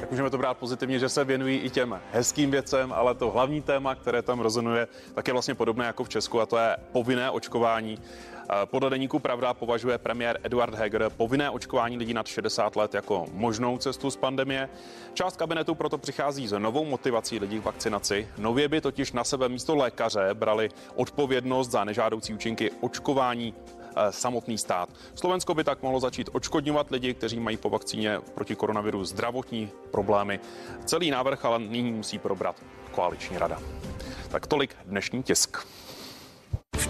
Tak můžeme to brát pozitivně, že se věnují i těm hezkým věcem, ale to hlavní téma, které tam rezonuje, tak je vlastně podobné jako v Česku a to je povinné očkování. Podle deníku Pravda považuje premiér Eduard Heger povinné očkování lidí nad 60 let jako možnou cestu z pandemie. Část kabinetu proto přichází s novou motivací lidí k vakcinaci. Nově by totiž na sebe místo lékaře brali odpovědnost za nežádoucí účinky očkování eh, samotný stát. Slovensko by tak mohlo začít očkodňovat lidi, kteří mají po vakcíně proti koronaviru zdravotní problémy. Celý návrh ale nyní musí probrat koaliční rada. Tak tolik dnešní tisk.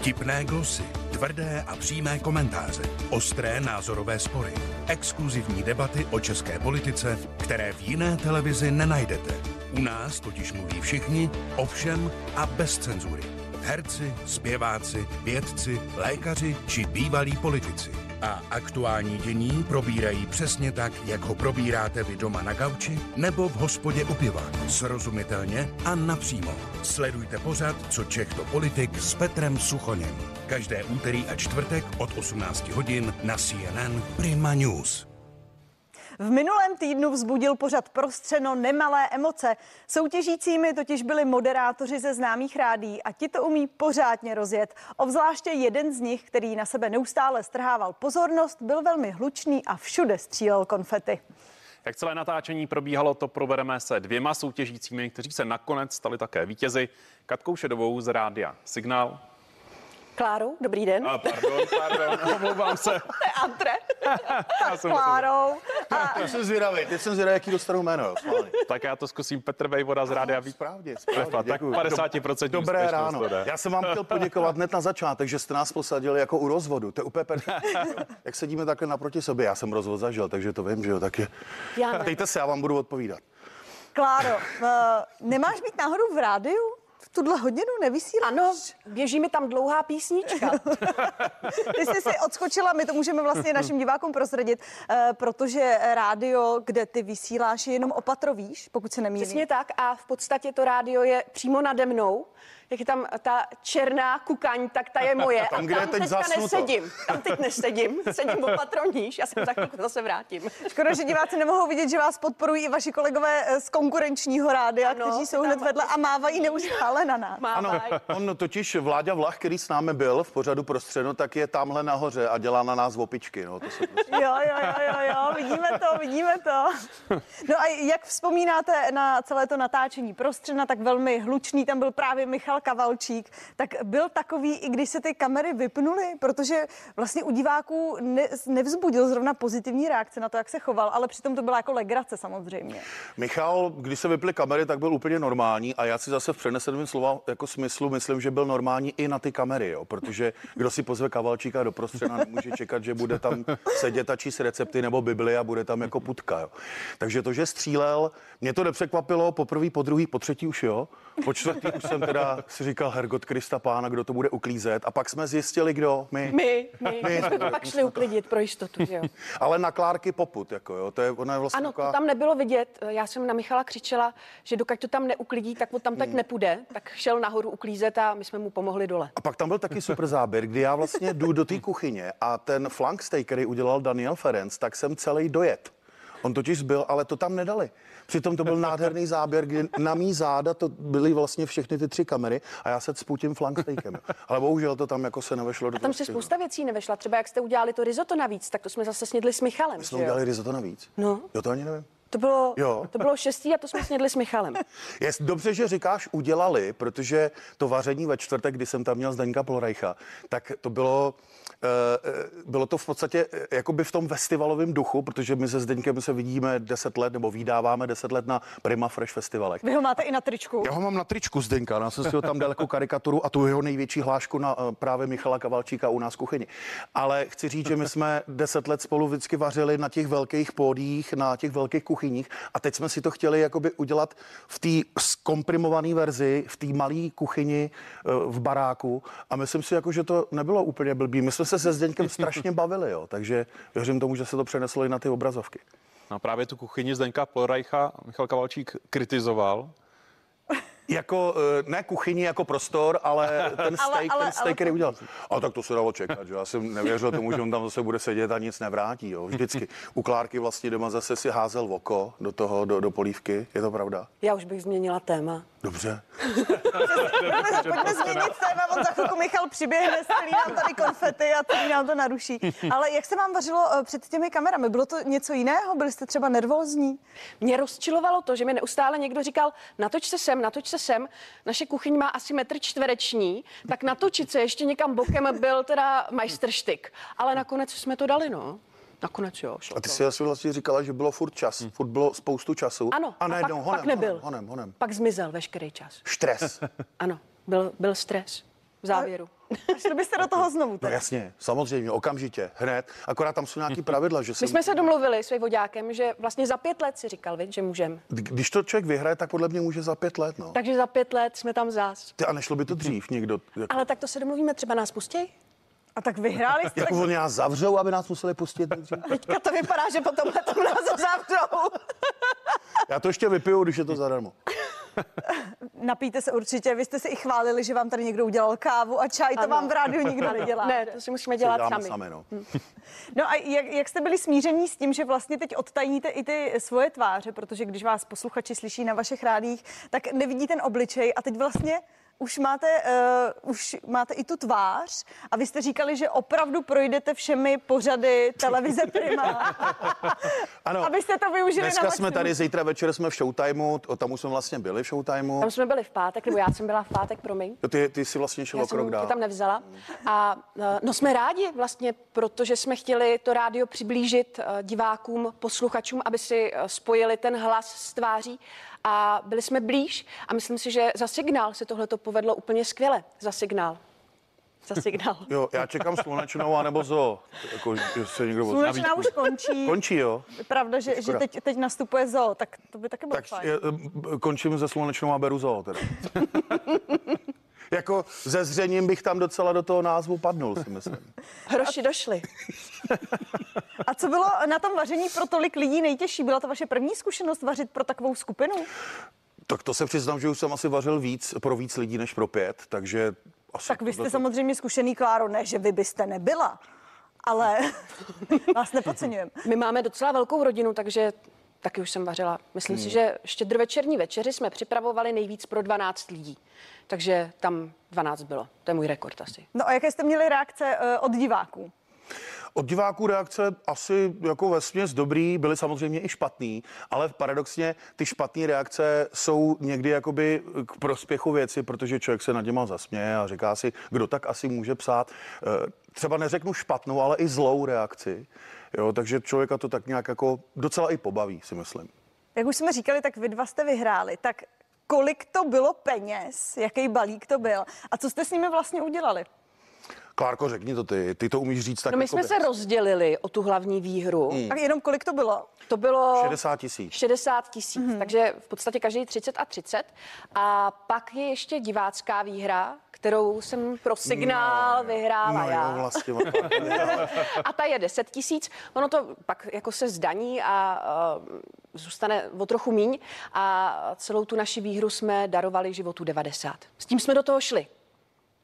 Vtipné glosy, tvrdé a přímé komentáře, ostré názorové spory, exkluzivní debaty o české politice, které v jiné televizi nenajdete. U nás totiž mluví všichni, ovšem a bez cenzury. Herci, zpěváci, vědci, lékaři či bývalí politici. A aktuální dění probírají přesně tak, jak ho probíráte vy doma na gauči nebo v hospodě u piva. Srozumitelně a napřímo. Sledujte pořad, co Čech to politik s Petrem Suchoněm. Každé úterý a čtvrtek od 18 hodin na CNN Prima News. V minulém týdnu vzbudil pořad prostřeno nemalé emoce. Soutěžícími totiž byli moderátoři ze známých rádí a ti to umí pořádně rozjet. Ovzláště jeden z nich, který na sebe neustále strhával pozornost, byl velmi hlučný a všude střílel konfety. Jak celé natáčení probíhalo, to probereme se dvěma soutěžícími, kteří se nakonec stali také vítězi. Katkou Šedovou z rádia Signál Klárou, dobrý den. A pardon, pardon, omlouvám se. To je Antre. Já jsem Klárou. A... Teď jsem zvědavý, teď jsem zvědavý, jaký dostanu jméno. Jo, tak já to zkusím Petr Vejvoda z Rádia Vík. Správně, správně, Tak 50% Dobré ráno. Já jsem vám chtěl poděkovat hned na začátek, že jste nás posadili jako u rozvodu. To je úplně Jak sedíme takhle naproti sobě, já jsem rozvod zažil, takže to vím, že jo, tak je. Dejte se, já vám budu odpovídat. Kláro, uh, nemáš být náhodou v rádiu? Tuhle hodinu nevysíláš? Ano, běží mi tam dlouhá písnička. Ty jsi si odskočila, my to můžeme vlastně našim divákům prozradit, uh, protože rádio, kde ty vysíláš, je jenom opatrovíš, pokud se nemýlím. Přesně tak a v podstatě to rádio je přímo nade mnou jak je tam ta černá kukaň, tak ta je moje. Tam, kde a tam teď teďka nesedím. Tam teď nesedím. Sedím opatroníš. Já se za chvilku zase vrátím. Škoda, že diváci nemohou vidět, že vás podporují i vaši kolegové eh, z konkurenčního rádia, ano, kteří jsou hned vedle a mávají neustále na nás. Ano, on totiž Vláďa Vlach, který s námi byl v pořadu prostředno, tak je tamhle nahoře a dělá na nás opičky. No, to se prostě... jo, jo, jo, jo, jo, vidíme to, vidíme to. No a jak vzpomínáte na celé to natáčení prostřena, tak velmi hlučný, tam byl právě Michal Kavalčík, tak byl takový, i když se ty kamery vypnuly, protože vlastně u diváků ne, nevzbudil zrovna pozitivní reakce na to, jak se choval, ale přitom to byla jako legrace samozřejmě. Michal, když se vyply kamery, tak byl úplně normální a já si zase v přeneseném slova jako smyslu myslím, že byl normální i na ty kamery, jo, protože kdo si pozve Kavalčíka do prostřena, nemůže čekat, že bude tam sedět a číst recepty nebo Bibli a bude tam jako putka. Jo. Takže to, že střílel, mě to nepřekvapilo po prvý, po druhý, po třetí už jo. Po čtvrtý už jsem teda si říkal Hergot Krista pána, kdo to bude uklízet. A pak jsme zjistili, kdo? My. My, my. my jsme to pak šli uklidit pro jistotu, že jo. Ale na Klárky poput, jako jo. To je, ona je vlastně Ano, taková... to tam nebylo vidět. Já jsem na Michala křičela, že dokud to tam neuklidí, tak on tam tak nepůjde. Tak šel nahoru uklízet a my jsme mu pomohli dole. A pak tam byl taky super záběr, kdy já vlastně jdu do té kuchyně a ten flank steak, který udělal Daniel Ferenc, tak jsem celý dojet. On totiž byl, ale to tam nedali. Přitom to byl nádherný záběr, kdy na mý záda to byly vlastně všechny ty tři kamery a já se cpu tím flank steakem. Ale bohužel to tam jako se nevešlo do A tam se toho spousta věcí nevešla. Třeba jak jste udělali to risotto navíc, tak to jsme zase snědli s Michalem. My jsme udělali risotto navíc. No. Jo, to ani nevím. To bylo, Jo. to bylo šestý a to jsme snědli s Michalem. Je dobře, že říkáš udělali, protože to vaření ve čtvrtek, kdy jsem tam měl Zdeňka Plorajcha, tak to bylo, eh, eh, bylo to v podstatě eh, jakoby v tom festivalovém duchu, protože my se Zdeňkem se vidíme 10 let, nebo vydáváme 10 let na Prima Fresh festivalech. Vy ho máte i na tričku. Já ho mám na tričku Zdeňka, já jsem si ho tam dal jako karikaturu a tu jeho největší hlášku na právě Michala Kavalčíka u nás v kuchyni. Ale chci říct, že my jsme 10 let spolu vždycky vařili na těch velkých pódích, na těch velkých kuchyních a teď jsme si to chtěli jakoby udělat v té zkomprimované verzi, v té malé kuchyni eh, v baráku a myslím si, jako, že to nebylo úplně blbý. My jsme se se Zdeňkem strašně bavili, jo, takže věřím tomu, že se to přeneslo i na ty obrazovky. No a právě tu kuchyni Zdeňka Plorajcha Michal Kavalčík kritizoval. Jako, eh, ne kuchyni jako prostor, ale ten steak, ale- ten steak, ale- který udělal. A tak to se dalo čekat, že já jsem nevěřil tomu, že on tam zase bude sedět a nic nevrátí, jo. Vždycky. U Klárky vlastně doma zase si házel oko do toho, do, do polívky, je to pravda? Já už bych změnila téma. Dobře. Pojďme, pojďme změnit téma, on za chvilku Michal přiběhne, střílí nám tady konfety a celý nám to naruší. Ale jak se vám vařilo eh, před těmi kamerami? Bylo to něco jiného? Byli jste třeba nervózní? Mě rozčilovalo to, že mi neustále někdo říkal, natoč se sem, natoč se sem. Naše kuchyň má asi metr čtvereční, tak natočit se ještě někam bokem byl teda majstrštyk. Ale nakonec jsme to dali, no. Nakonec jo, šlo A ty to. si asi vlastně říkala, že bylo furt čas, furt bylo spoustu času. Ano, a a najednou pak- honem, pak nebyl. honem, honem, honem. Pak zmizel veškerý čas. Stres. Ano, byl, byl stres v závěru. Šli byste do toho znovu? No Teda? jasně, samozřejmě, okamžitě, hned. Akorát tam jsou nějaký pravidla, že My se, jsme se domluvili s vodákem, že vlastně za pět let si říkal, viď, že můžeme. když to člověk vyhraje, tak podle mě může za pět let, no. Takže za pět let jsme tam zás. Ty, a nešlo by to dřív někdo? Jako, Ale tak to se domluvíme, třeba nás pustěj. A tak vyhráli jste. jako oni nás zavřou, aby nás museli pustit? Teďka to vypadá, že potom tom nás zavřou. Já to ještě vypiju, když je to zadarmo. Napijte se určitě. Vy jste se i chválili, že vám tady někdo udělal kávu a čaj. To Ano. vám v rádiu nikdo nedělá. Ne, to si musíme dělat sami. sami no. No a jak, jak jste byli smíření s tím, že vlastně teď odtajníte i ty svoje tváře, protože když vás posluchači slyší na vašich rádích, tak nevidí ten obličej a teď vlastně už máte, uh, už máte i tu tvář a vy jste říkali, že opravdu projdete všemi pořady televize Prima. Ano. Abyste to využili Dneska na jsme maximum. tady, zítra večer jsme v Showtimeu, tam už jsme vlastně byli v Showtimeu. Tam jsme byli v pátek, nebo já jsem byla v pátek, promiň. Jo, Ty, ty jsi vlastně šel Já krok jsem tě dál. tam nevzala. A eh, no jsme rádi vlastně, protože jsme chtěli to rádio přiblížit eh, divákům, posluchačům, aby si spojili ten hlas s tváří a byli jsme blíž a myslím si, že za signál se tohle to povedlo úplně skvěle. Za signál. Za signál. Jo, já čekám slunečnou anebo zo. Jako, že se někdo. Slunečná už končí. Končí, jo. Je Pravda, že, že teď, teď nastupuje zoo, tak to by taky bylo Tak fajn. je, končím se slunečnou a beru zoo teda. jako ze zřením bych tam docela do toho názvu padnul, si myslím. Hroši došli. A co bylo na tom vaření pro tolik lidí nejtěžší? Byla to vaše první zkušenost vařit pro takovou skupinu? Tak to se přiznám, že už jsem asi vařil víc pro víc lidí než pro pět, takže asi Tak vy jste tohleto- samozřejmě zkušený, Kláro, ne, že vy byste nebyla, ale vás nepodceňujeme. My máme docela velkou rodinu, takže taky už jsem vařila. Myslím Hmm. si, že štědrovečerní večeři jsme připravovali nejvíc pro 12 lidí. Takže tam 12 bylo. To je můj rekord asi. No a jaké jste měli reakce eh, od diváků? Od diváků reakce asi jako vesměs dobrý, byly samozřejmě i špatný, ale paradoxně ty špatné reakce jsou někdy jakoby k prospěchu věci, protože člověk se nad něma zasměje a říká si, kdo tak asi může psát. Eh, třeba neřeknu špatnou, ale i zlou reakci. Jo, takže člověka to tak nějak jako docela i pobaví, si myslím. Jak už jsme říkali, tak vy dva jste vyhráli. Tak kolik to bylo peněz, jaký balík to byl a co jste s nimi vlastně udělali? Klárko, řekni to ty, ty to umíš říct tak No my jako jsme by- se rozdělili o tu hlavní výhru. Hmm. Tak jenom kolik to bylo? To bylo 60 tisíc. 60 tisíc, mm-hmm. takže v podstatě každý 30 a 30. A pak je ještě divácká výhra, kterou jsem pro signál no, vyhrála no, já. Jo, vlastně. a ta je 10 tisíc. Ono to pak jako se zdaní a uh, zůstane o trochu míň a celou tu naši výhru jsme darovali životu 90. S tím jsme do toho šli.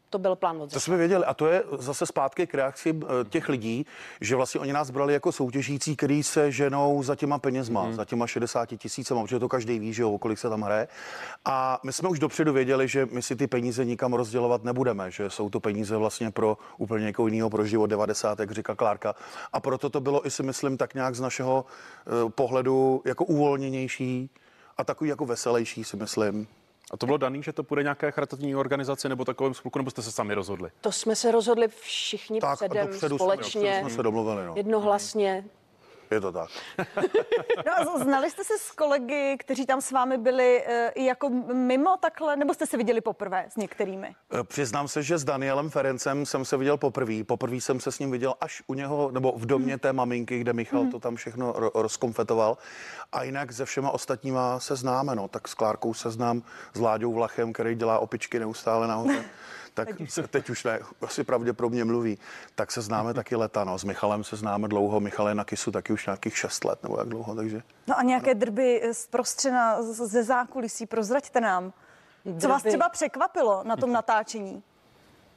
To byl plán od To jsme věděli a to je zase zpátky k reakci eh, těch lidí, že vlastně oni nás brali jako soutěžící, který se ženou za těma penězma, mm. za těma 60 tisícema, protože to každý ví, že jo, o kolik se tam hraje. A my jsme už dopředu věděli, že my si ty peníze nikam rozdělovat nebudeme, že jsou to peníze vlastně pro úplně někoho jiného, pro život 90, jak říká Klárka. A proto to bylo i si myslím tak nějak z našeho uh, pohledu jako uvolněnější a takový jako veselější si myslím. A to bylo daný, že to půjde nějaké charitativní organizaci nebo takovým spolku, nebo jste se sami rozhodli? To jsme se rozhodli všichni Tak, předem dopředu jsme- společně, dopředu jsme se domluvili, no. jednohlasně. Je to tak. No a znali jste se s kolegy, kteří tam s vámi byli eh, i jako mimo takhle, nebo jste se viděli poprvé s některými? Eh, Přiznám se, že s Danielem Ferencem jsem se viděl poprvé. Poprvé jsem se s ním viděl až u něho, nebo v domě té maminky, kde Michal to tam všechno ro- rozkonfetoval. A jinak se všema ostatníma se známe, no. Tak s Klárkou se znám, s Láďou Vlachem, který dělá opičky neustále nahoře. Tak se teď už ne, asi pravděpodobně mluví. Tak se známe taky leta, no. S Michalem se známe dlouho. Michal je na Kisu taky už nějakých šest let, nebo jak dlouho, takže... No a nějaké drby eh, z prostřena ze zákulisí, prozraďte nám. Co vás Drby. třeba překvapilo na tom natáčení?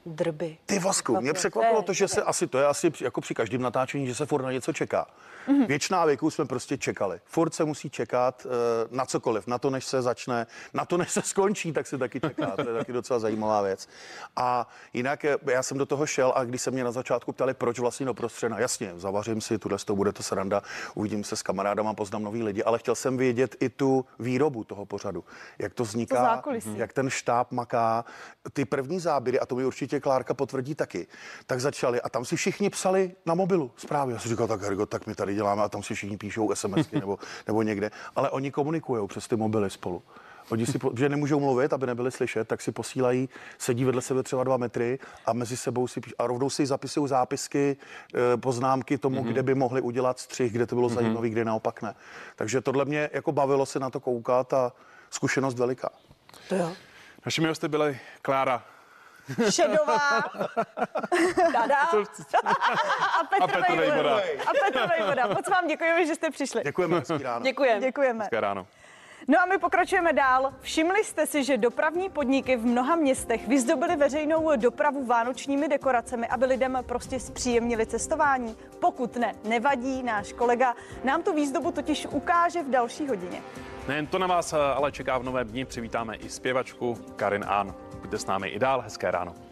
Drby. Ty Vasku, mě překvapilo to, že se asi, to je asi při- jako při každém natáčení, že se furt na něco čeká. Mhm. Většina věku jsme prostě čekali. Furt se musí čekat eh, na cokoliv, na to, než se začne, na to, než se skončí, tak se taky čeká. To je taky docela zajímavá věc. A jinak eh, já jsem do toho šel a když se mě na začátku ptali, proč vlastně do prostřena, jasně, zavařím si, tuhle to bude to sranda, uvidím se s kamarádama, poznám nový lidi, ale chtěl jsem vědět i tu výrobu toho pořadu, jak to vzniká, To jak ten štáb maká. Ty první záběry, a to mi určitě Klárka potvrdí taky, tak začali a tam si všichni psali na mobilu zprávy. Já jsem říkal, tak Hergo, tak my tady děláme a tam si všichni píšou SMSky nebo, nebo někde, ale oni komunikují přes ty mobily spolu. Oni si, že nemůžou mluvit, aby nebyli slyšet, tak si posílají, sedí vedle sebe třeba dva metry a mezi sebou si píš, a rovnou si zapisují zápisky, eh, poznámky tomu, mm-hmm. kde by mohli udělat střih, kde to bylo mm-hmm. zajímavé, kde naopak ne. Takže tohle mě jako bavilo se na to koukat a zkušenost veliká. To jo. Našimi hosty byly Klára Šedová. Dada. A Petr, A Petr Vejvoda. A Petr Vejvoda. Moc vám děkujeme, že jste přišli. Děkujeme, hezký ráno. Děkujeme. Děkujeme. Hezké ráno. No a my pokračujeme dál. Všimli jste si, že dopravní podniky v mnoha městech vyzdobily veřejnou dopravu vánočními dekoracemi, aby lidem prostě zpříjemnili cestování? Pokud ne, nevadí, náš kolega nám tu výzdobu totiž ukáže v další hodině. Nejen to na vás ale čeká v novém dni. Přivítáme i zpěvačku Karin An. Buďte s námi i dál. Hezké ráno.